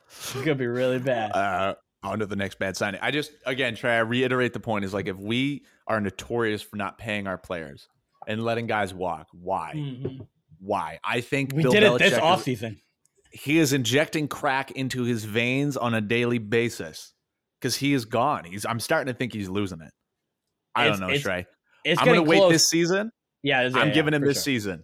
It's gonna be really bad. Uh, on to the next bad signing. I just, again, try to reiterate the point is like if we are notorious for not paying our players and letting guys walk, why? Mhm. Why? I think We Bill did Belichick it this is- offseason. he is injecting crack into his veins on a daily basis because he is gone. He's. I'm starting to think he's losing it. I It's- don't know, it's Trey. It's I'm gonna wait this season. yeah, it's- I'm yeah, giving him this sure. season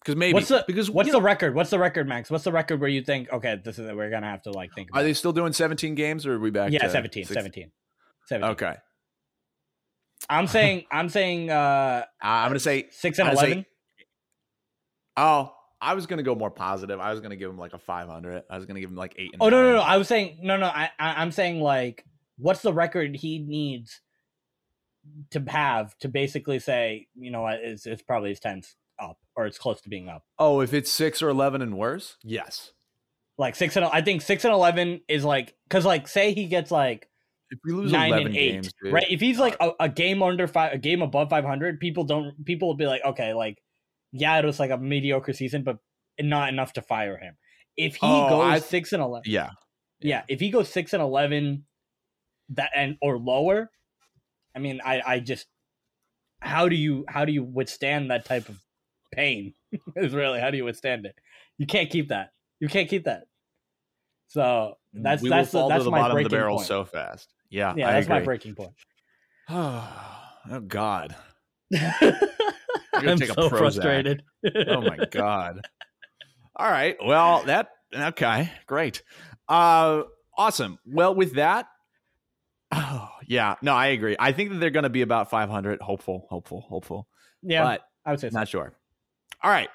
because maybe What's the because what's the know, record? What's the record, Max? What's the record where you think okay, this is we're gonna have to like think. About. are they still doing 17 games or are we back? yeah, to 17, six- 17, 17. Okay, I'm saying I'm saying uh I'm gonna say. six and I'll say- eleven. Oh, I was gonna go more positive. I was gonna give him like a 500. I was gonna give him like eight. And Oh no no no! I was saying no no. I, I I'm saying like what's the record he needs to have to basically say you know what it's it's probably his time's up or it's close to being up. Oh, if it's six or 11 and worse, yes. Like six and I think six and eleven is like because like say he gets like If we lose nine 11 and eight, games, dude, right? If he's like a, a game under five, a game above five hundred, people don't people will be like, okay, like yeah, it was like a mediocre season, but not enough to fire him. If he Oh, goes I- six and eleven, yeah, yeah, if he goes six and eleven, that and or lower, I mean, I I just how do you how do you withstand that type of pain? is really how do you withstand it? You can't keep that. You can't keep that. So mm, that's we that's will fall that's to the my bottom of the barrel point. so fast. Yeah, yeah, I that's my breaking point. oh oh, God. I'm take a so Prozac. frustrated. Oh my God. All right. Well, that okay. Great. Uh awesome. Well, with that, oh yeah, no, I agree. I think that they're gonna be about 500. Hopeful, hopeful, hopeful. Yeah, But I would say so. Not sure. All right.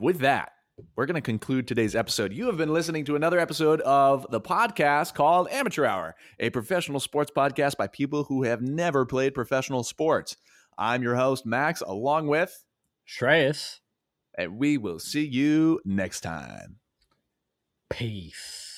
With that, we're going to conclude today's episode. You have been listening to another episode of the podcast called Amateur Hour, a professional sports podcast by people who have never played professional sports. I'm your host, Max, along with, Shreyas. and we will see you next time. Peace.